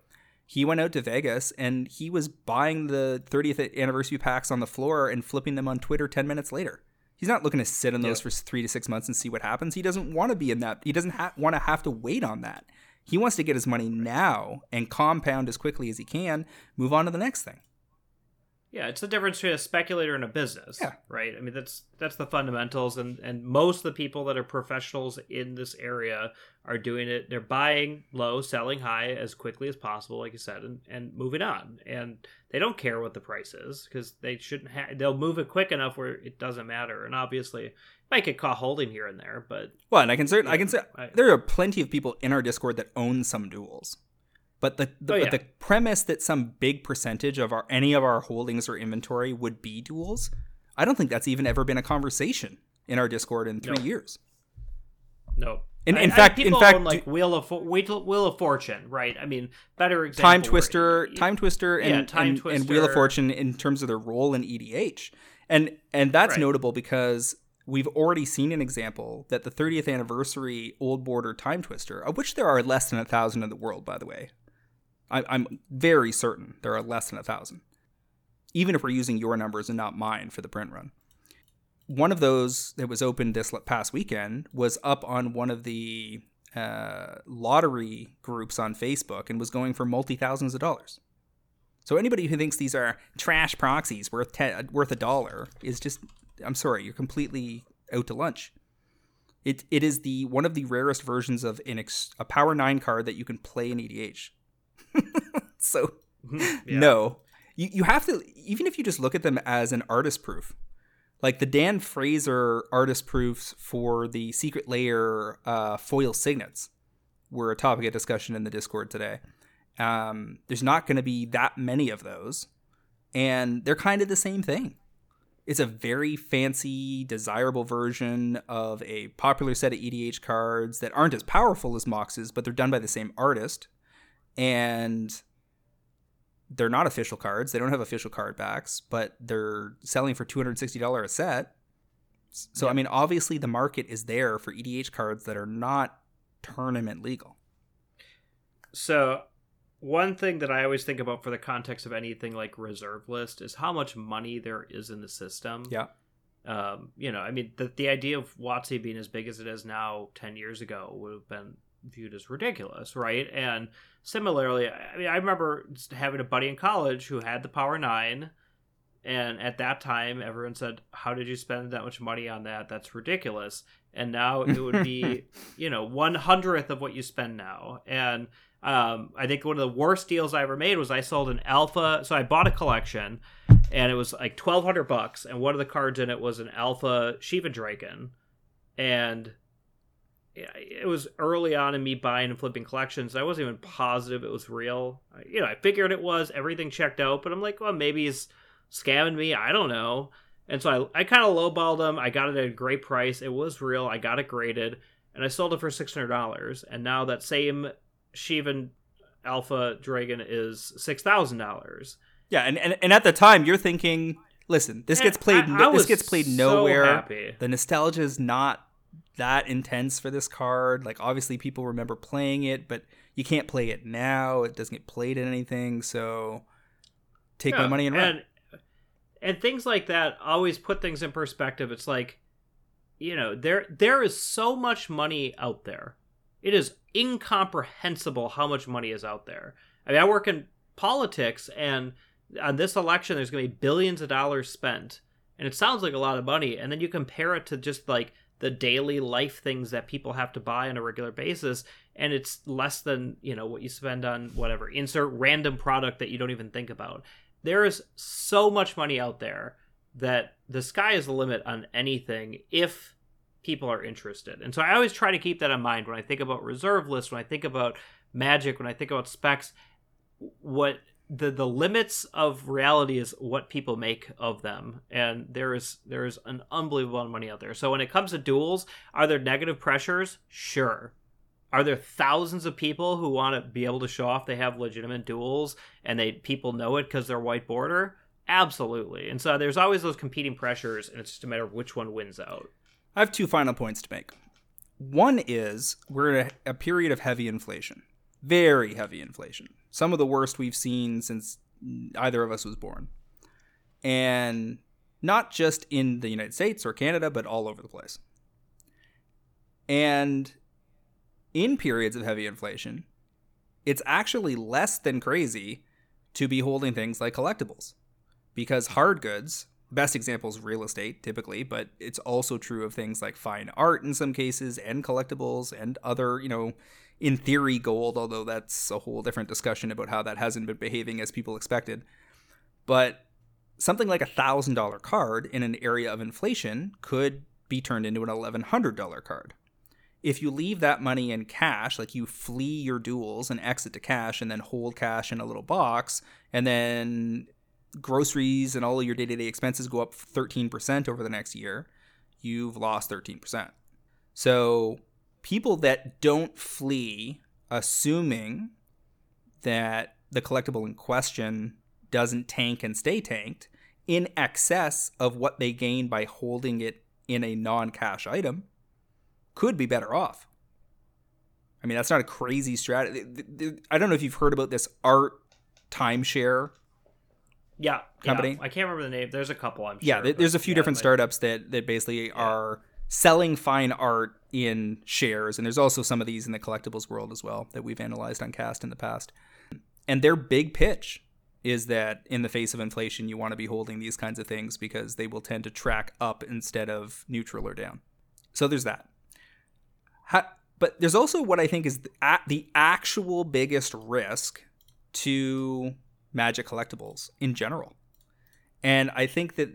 he went out to vegas and he was buying the 30th anniversary packs on the floor and flipping them on twitter 10 minutes later he's not looking to sit on those Yeah. for three to six months and see what happens. He doesn't want to be in that he doesn't ha- want to have to wait on that. He wants to get his money now and compound as quickly as he can move on to the next thing Yeah, it's the difference between a speculator and a business. Yeah. Right. I mean that's that's the fundamentals and and most of the people that are professionals in this area are doing it they're buying low, selling high as quickly as possible, like you said, and, and moving on. And they don't care what the price is because they shouldn't have they'll move it quick enough where it doesn't matter. And obviously might get caught holding here and there, but well and i can certainly i can say I- there are plenty of people in our discord that own some duals but the, the, Oh, yeah. the premise that some big percentage of our any of our holdings or inventory would be duals i don't think that's even ever been a conversation in our discord in three No. years no. In- in I- fact- in people fact, own, like Wheel of Wheel Wheel of Fortune, right? I mean, better example. time twister time twister and, Yeah, Time and, and wheel of fortune in terms of their role in edh and and that's Right. notable because we've already seen an example that the 30th anniversary old border time twister of which there are less than a thousand in the world by the way I, i'm very certain there are less than a thousand even if we're using your numbers and not mine for the print run one of those that was opened this past weekend was up on one of the uh, lottery groups on Facebook and was going for multi thousands of dollars. So anybody who thinks these are trash proxies worth te- worth a dollar is just I'm sorry, you're completely out to lunch. It it is the one of the rarest versions of an ex, a Power Nine card that you can play in EDH. so yeah. no, you you have to even if you just look at them as an artist proof, like the Dan Frazier artist proofs for the Secret Lair uh, foil signets were a topic of discussion in the Discord today. Um, there's not going to be that many of those, and they're kind of the same thing. It's a very fancy, desirable version of a popular set of EDH cards that aren't as powerful as Mox's, but they're done by the same artist. And they're not official cards. They don't have official card backs, but they're selling for $260 a set. So, I mean, obviously the market is there for EDH cards that are not tournament legal. So, one thing that I always think about for the context of anything like reserve list is how much money there is in the system. Yeah. Um, you know, I mean, the, the idea of WotC being as big as it is now 10 years ago would have been viewed as ridiculous, right? And similarly, I mean, I remember having a buddy in college who had the Power 9. And at that time, everyone said, How did you spend that much money on that? That's ridiculous. And now it would be, you know, one hundredth of what you spend now. And um, I think one of the worst deals I ever made was I sold an alpha. So I bought a collection, and it was like twelve hundred bucks, and one of the cards in it was an alpha Shivan Dragon, and it was early on in me buying and flipping collections. I wasn't even positive it was real. You know, I figured it was. Everything checked out, but I'm like, well, maybe he's scamming me. I don't know. And so I, I kind of lowballed him. I got it at a great price. It was real. I got it graded, and I sold it for six hundred dollars. And now that same Shivan Alpha Dragon is six thousand dollars. Yeah, and, and and at the time you're thinking, listen, this and gets played. I, I this gets played nowhere. So the nostalgia is not that intense for this card. Like obviously people remember playing it, but you can't play it now. It doesn't get played in anything. So take my money and run. And, and things like that always put things in perspective. It's like, you know, there there is so much money out there it is incomprehensible how much money is out there. I mean, I work in politics, and on this election, there's going to be billions of dollars spent, and it sounds like a lot of money. And then you compare it to just like the daily life things that people have to buy on a regular basis, and it's less than you know what you spend on whatever insert random product that you don't even think about. There is so much money out there that the sky is the limit on anything if people are interested. And so I always try to keep that in mind when I think about reserve lists, when I think about magic, when I think about specs, what the the limits of reality is what people make of them. And there is there is an unbelievable amount of money out there. So when it comes to duals are there negative pressures? Sure. Are there thousands of people who want to be able to show off they have legitimate duals and they people know it because they're white border? Absolutely. And so there's always those competing pressures and it's just a matter of which one wins out. I have two final points to make. One is we're in a, a period of heavy inflation, very heavy inflation, some of the worst we've seen since either of us was born. And not just in the United States or Canada, but all over the place. And in periods of heavy inflation, it's actually less than crazy to be holding things like collectibles because hard goods best example is real estate typically but it's also true of things like fine art in some cases and collectibles and other you know in theory gold although that's a whole different discussion about how that hasn't been behaving as people expected but something like a thousand dollar card in an area of inflation could be turned into an eleven hundred dollar card if you leave that money in cash, like you flee your duals and exit to cash and then hold cash in a little box, and then groceries and all your day to day expenses go up 13% over the next year, you've lost 13%. So people that don't flee, assuming that the collectible in question doesn't tank and stay tanked in excess of what they gain by holding it in a non cash item, could be better off. I mean, that's not a crazy strategy. I don't know if you've heard about this art timeshare yeah company. Yeah. I can't remember the name. There's a couple. I'm sure. yeah. Sure, there's a few different startups that that basically yeah. are selling fine art in shares, and there's also some of these in the collectibles world as well that we've analyzed on Cast in the past. And their big pitch is that in the face of inflation, you want to be holding these kinds of things because they will tend to track up instead of neutral or down. So there's that. How, but there's also what I think is the, the actual biggest risk to Magic collectibles in general. And I think that,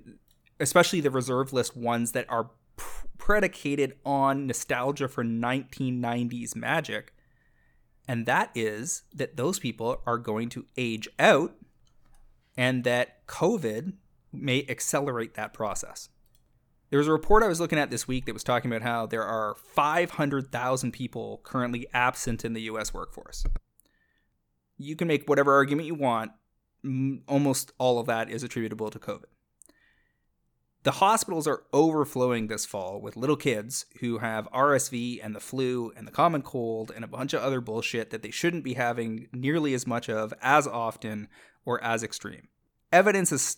especially the reserve list ones that are predicated on nostalgia for 1990s Magic, and that is that those people are going to age out and that COVID may accelerate that process. There was a report I was looking at this week that was talking about how there are 500,000 people currently absent in the US workforce. You can make whatever argument you want, almost all of that is attributable to COVID. The hospitals are overflowing this fall with little kids who have RSV and the flu and the common cold and a bunch of other bullshit that they shouldn't be having nearly as much of as often or as extreme. Evidence is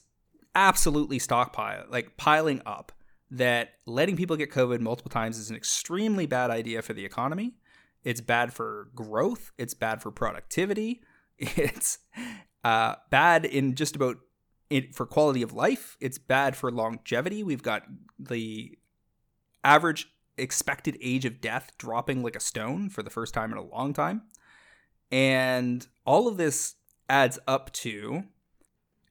absolutely stockpile, like piling up, that letting people get COVID multiple times is an extremely bad idea for the economy. It's bad for growth. It's bad for productivity. It's uh, bad in just about it for quality of life. It's bad for longevity. We've got the average expected age of death dropping like a stone for the first time in a long time. And all of this adds up to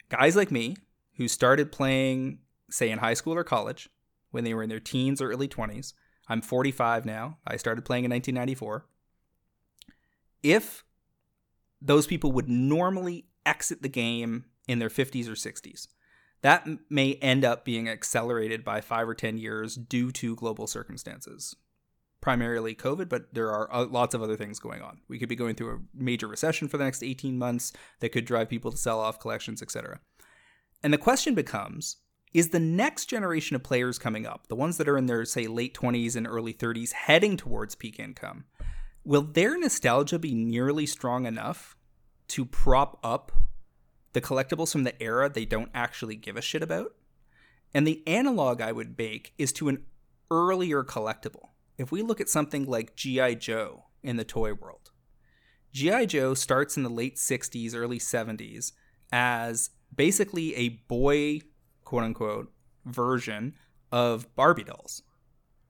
guys like me who started playing, say, in high school or college when they were in their teens or early 20s. I'm 45 now. I started playing in 1994. If those people would normally exit the game in their 50s or 60s, that may end up being accelerated by five or 10 years due to global circumstances primarily COVID, but there are uh, lots of other things going on. We could be going through a major recession for the next 18 months that could drive people to sell off collections, etc. And the question becomes is the next generation of players coming up, the ones that are in their, say, late 20s and early 30s, heading towards peak income, will their nostalgia be nearly strong enough to prop up the collectibles from the era they don't actually give a shit about? And the analog I would make is to an earlier collectible if we look at something like G.I. Joe in the toy world, G.I. Joe starts in the late 60s, early 70s as basically a boy, quote unquote, version of Barbie dolls.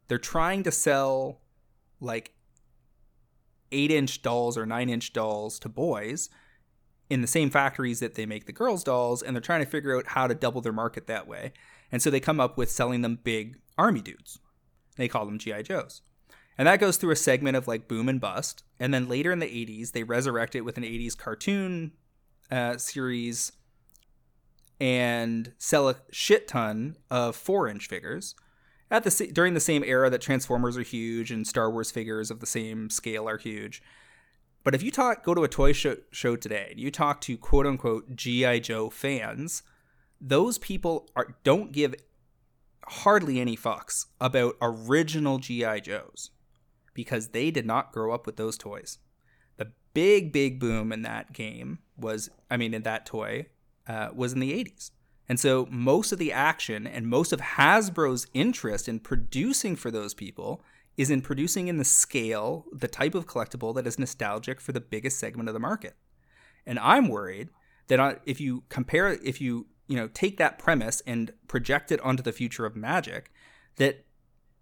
They're trying to sell like eight inch dolls or nine inch dolls to boys in the same factories that they make the girls' dolls, and they're trying to figure out how to double their market that way. And so they come up with selling them big army dudes. They call them G.I. Joes. And that goes through a segment of like boom and bust. And then later in the 80s, they resurrect it with an 80s cartoon uh, series and sell a shit ton of four inch figures. At the during the same era that Transformers are huge and Star Wars figures of the same scale are huge. But if you talk, go to a toy show, show today and you talk to quote unquote GI Joe fans, those people are don't give hardly any fucks about original GI Joes because they did not grow up with those toys. The big, big boom in that game was, I mean, in that toy, uh, was in the 80s. And so most of the action and most of Hasbro's interest in producing for those people is in producing in the scale, the type of collectible that is nostalgic for the biggest segment of the market. And I'm worried that if you compare, if you you know take that premise and project it onto the future of magic that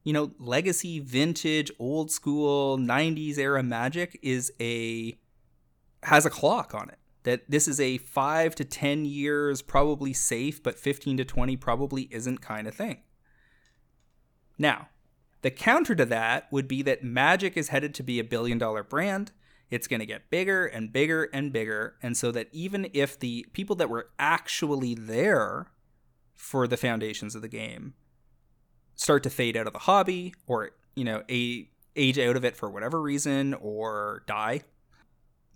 you know legacy vintage old school 90s era magic is a has a clock on it that this is a 5 to 10 years probably safe but 15 to 20 probably isn't kind of thing now the counter to that would be that magic is headed to be a billion dollar brand it's going to get bigger and bigger and bigger. And so that even if the people that were actually there for the foundations of the game start to fade out of the hobby or, you know, a, age out of it for whatever reason or die,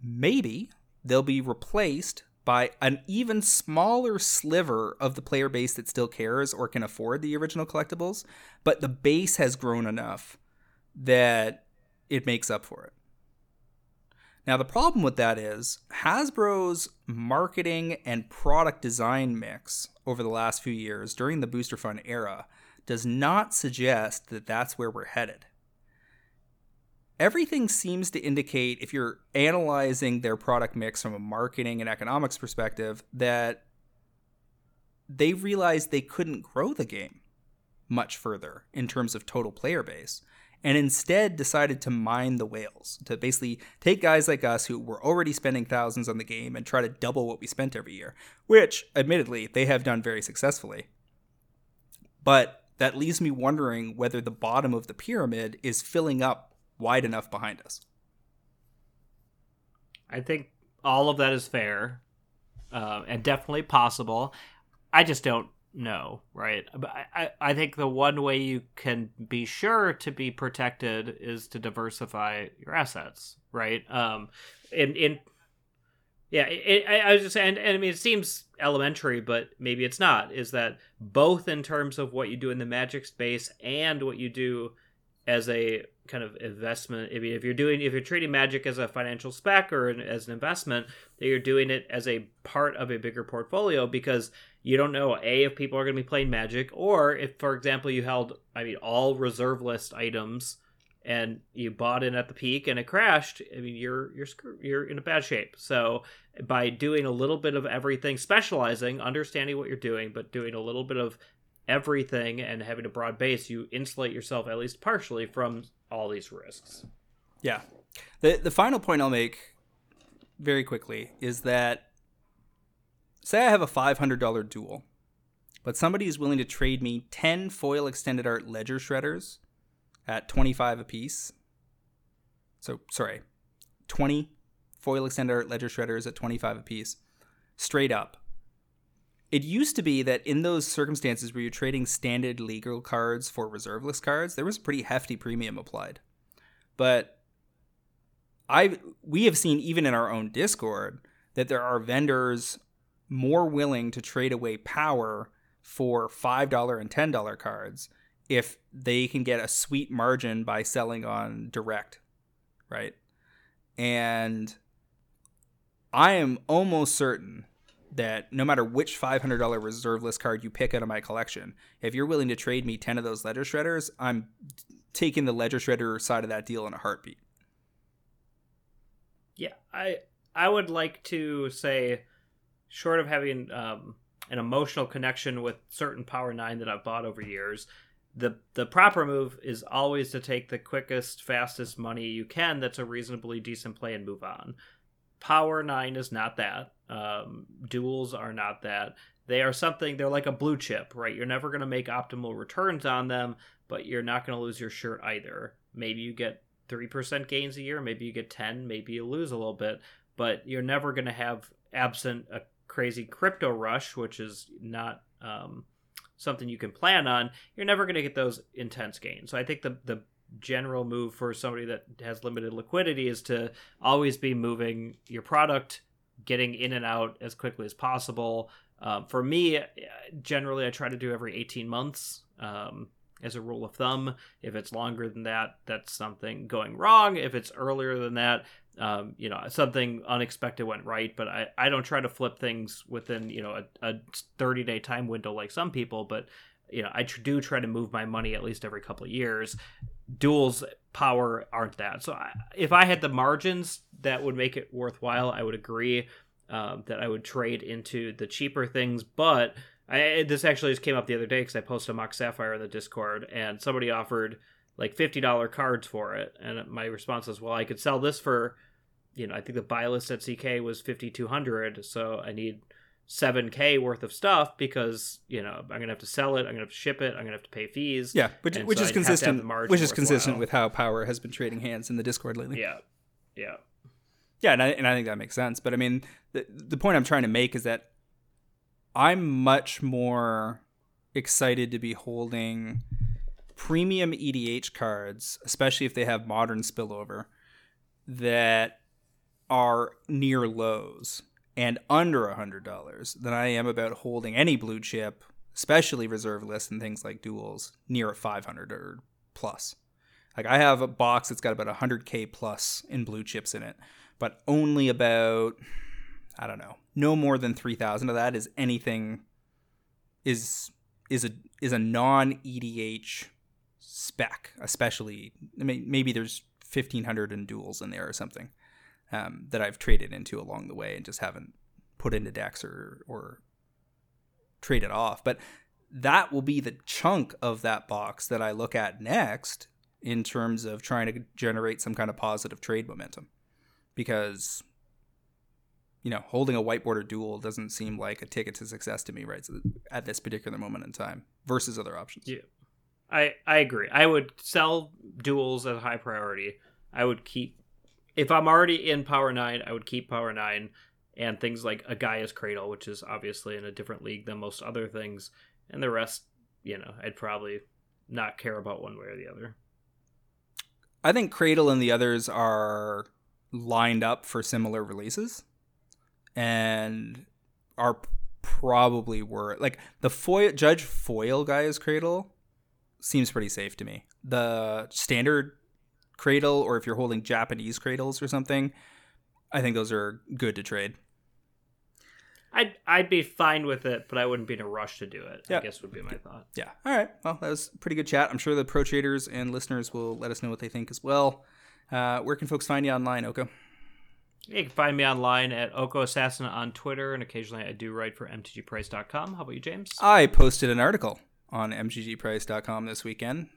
maybe they'll be replaced by an even smaller sliver of the player base that still cares or can afford the original collectibles, but the base has grown enough that it makes up for it. Now, the problem with that is Hasbro's marketing and product design mix over the last few years during the Booster Fun era does not suggest that that's where we're headed. Everything seems to indicate, if you're analyzing their product mix from a marketing and economics perspective, that they realized they couldn't grow the game much further in terms of total player base and instead decided to mine the whales to basically take guys like us who were already spending thousands on the game and try to double what we spent every year, which admittedly they have done very successfully. But that leaves me wondering whether the bottom of the pyramid is filling up wide enough behind us. I think all of that is fair uh, and definitely possible. I just don't know, right? But I, I think the one way you can be sure to be protected is to diversify your assets, right? Um, in in yeah, it, I, I was just saying, and, and I mean, it seems elementary, but maybe it's not. Is that both in terms of what you do in the magic space and what you do as a kind of investment. I mean, if you're doing if you're trading magic as a financial spec or an, as an investment, that you're doing it as a part of a bigger portfolio because you don't know a if people are going to be playing magic or if, for example, you held I mean all reserve list items and you bought in at the peak and it crashed. I mean, you're you're you're in a bad shape. So by doing a little bit of everything, specializing, understanding what you're doing, but doing a little bit of everything and having a broad base, you insulate yourself at least partially from all these risks. Yeah. The the final point I'll make very quickly is that say I have a $500 dual, but somebody is willing to trade me 10 foil extended art ledger shredders at 25 apiece. So, sorry, 20 foil extended art ledger shredders at 25 apiece, straight up it used to be that in those circumstances where you're trading standard legal cards for reserve list cards, there was a pretty hefty premium applied. But I we have seen even in our own Discord that there are vendors more willing to trade away power for $5 and $10 cards if they can get a sweet margin by selling on direct, right? And I am almost certain that no matter which $500 reserve list card you pick out of my collection, if you're willing to trade me 10 of those ledger shredders, I'm taking the ledger shredder side of that deal in a heartbeat. Yeah, I I would like to say short of having um, an emotional connection with certain Power 9 that I've bought over years, the the proper move is always to take the quickest, fastest money you can that's a reasonably decent play and move on. Power 9 is not that. Um, duals are not that. They are something, they're like a blue chip, right? You're never going to make optimal returns on them, but you're not going to lose your shirt either. Maybe you get 3% gains a year, maybe you get 10, maybe you lose a little bit, but you're never going to have, absent a crazy crypto rush, which is not um, something you can plan on, you're never going to get those intense gains. So I think the, the general move for somebody that has limited liquidity is to always be moving your product, getting in and out as quickly as possible. Um, for me, generally, I try to do every 18 months um, as a rule of thumb. If it's longer than that, that's something going wrong. If it's earlier than that, um, you know, something unexpected went right. But I, I don't try to flip things within, you know, a, a 30 day time window like some people, but you know, I do try to move my money at least every couple of years duals power aren't that. So I, if I had the margins that would make it worthwhile, I would agree um, that I would trade into the cheaper things. But I, this actually just came up the other day because I posted a Mox Sapphire in the Discord, and somebody offered like fifty dollar cards for it, and my response was, "Well, I could sell this for." You know, I think the buy list at CK was fifty two hundred, so I need 7k worth of stuff because you know i'm gonna have to sell it i'm gonna have to ship it i'm gonna have to pay fees. Yeah which, which so is consistent which is consistent with how power has been trading hands in the discord lately. Yeah yeah. Yeah and I, and I think that makes sense but i mean the, the point i'm trying to make is that i'm much more excited to be holding premium edh cards especially if they have modern spillover that are near lows and under a hundred dollars than I am about holding any blue chip, especially reserve lists and things like duals, near a five hundred or plus. Like I have a box that's got about hundred k plus in blue chips in it, but only about I don't know, no more than three thousand of that is anything is is a is a non EDH spec, especially I mean, maybe there's fifteen hundred in duals in there or something um, that I've traded into along the way and just haven't put into decks or or traded off. But that will be the chunk of that box that I look at next in terms of trying to generate some kind of positive trade momentum. Because you know holding a white border dual doesn't seem like a ticket to success to me right at this particular moment in time versus other options. Yeah. I i agree. I would sell duals as a high priority. I would keep if i'm already in power 9 i would keep power 9 and things like a Gaea's Cradle, which is obviously in a different league than most other things, and the rest, you know, I'd probably not care about one way or the other. I think Cradle and the others are lined up for similar releases and are probably were like the foil Judge Foil Gaea's Cradle seems pretty safe to me. The standard cradle or if you're holding Japanese cradles or something, I think those are good to trade. I'd I'd be fine with it, but I wouldn't be in a rush to do it. I guess would be my thought. Yeah. All right. Well, that was pretty good chat. I'm sure the pro traders and listeners will let us know what they think as well. Uh, where can folks find you online, Oko? You can find me online at Oko Assassin on Twitter, and occasionally I do write for MTGPrice.com. How about you, James? I posted an article on MTGPrice.com this weekend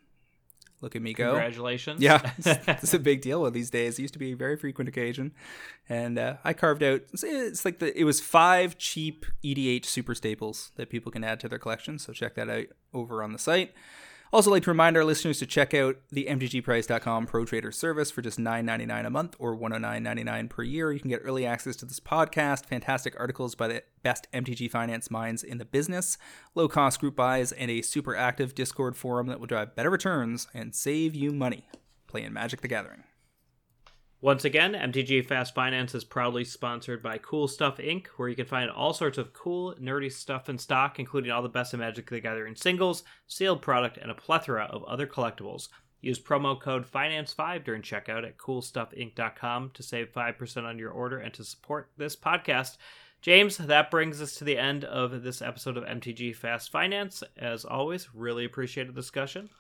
Look at me go. Congratulations. Yeah, it's, a big deal these days. It used to be a very frequent occasion. And uh, I carved out, it's like the, it was five cheap EDH super staples that people can add to their collection. So check that out over on the site. Also, like to remind our listeners to check out the MTGPrice.com Pro Trader service for just $9.99 a month or $109.99 per year. You can get early access to this podcast, fantastic articles by the best MTG finance minds in the business, low cost group buys, and a super active Discord forum that will drive better returns and save you money playing Magic the Gathering. Once again, MTG Fast Finance is proudly sponsored by Cool Stuff Inc., where you can find all sorts of cool, nerdy stuff in stock, including all the best of Magic the Gathering singles, sealed product, and a plethora of other collectibles. Use promo code FINANCE5 during checkout at coolstuffinc.com to save 5% on your order and to support this podcast. James, that brings us to the end of this episode of MTG Fast Finance. As always, really appreciate the discussion.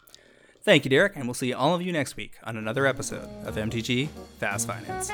Thank you, Derek, and we'll see all of you next week on another episode of MTG Fast Finance.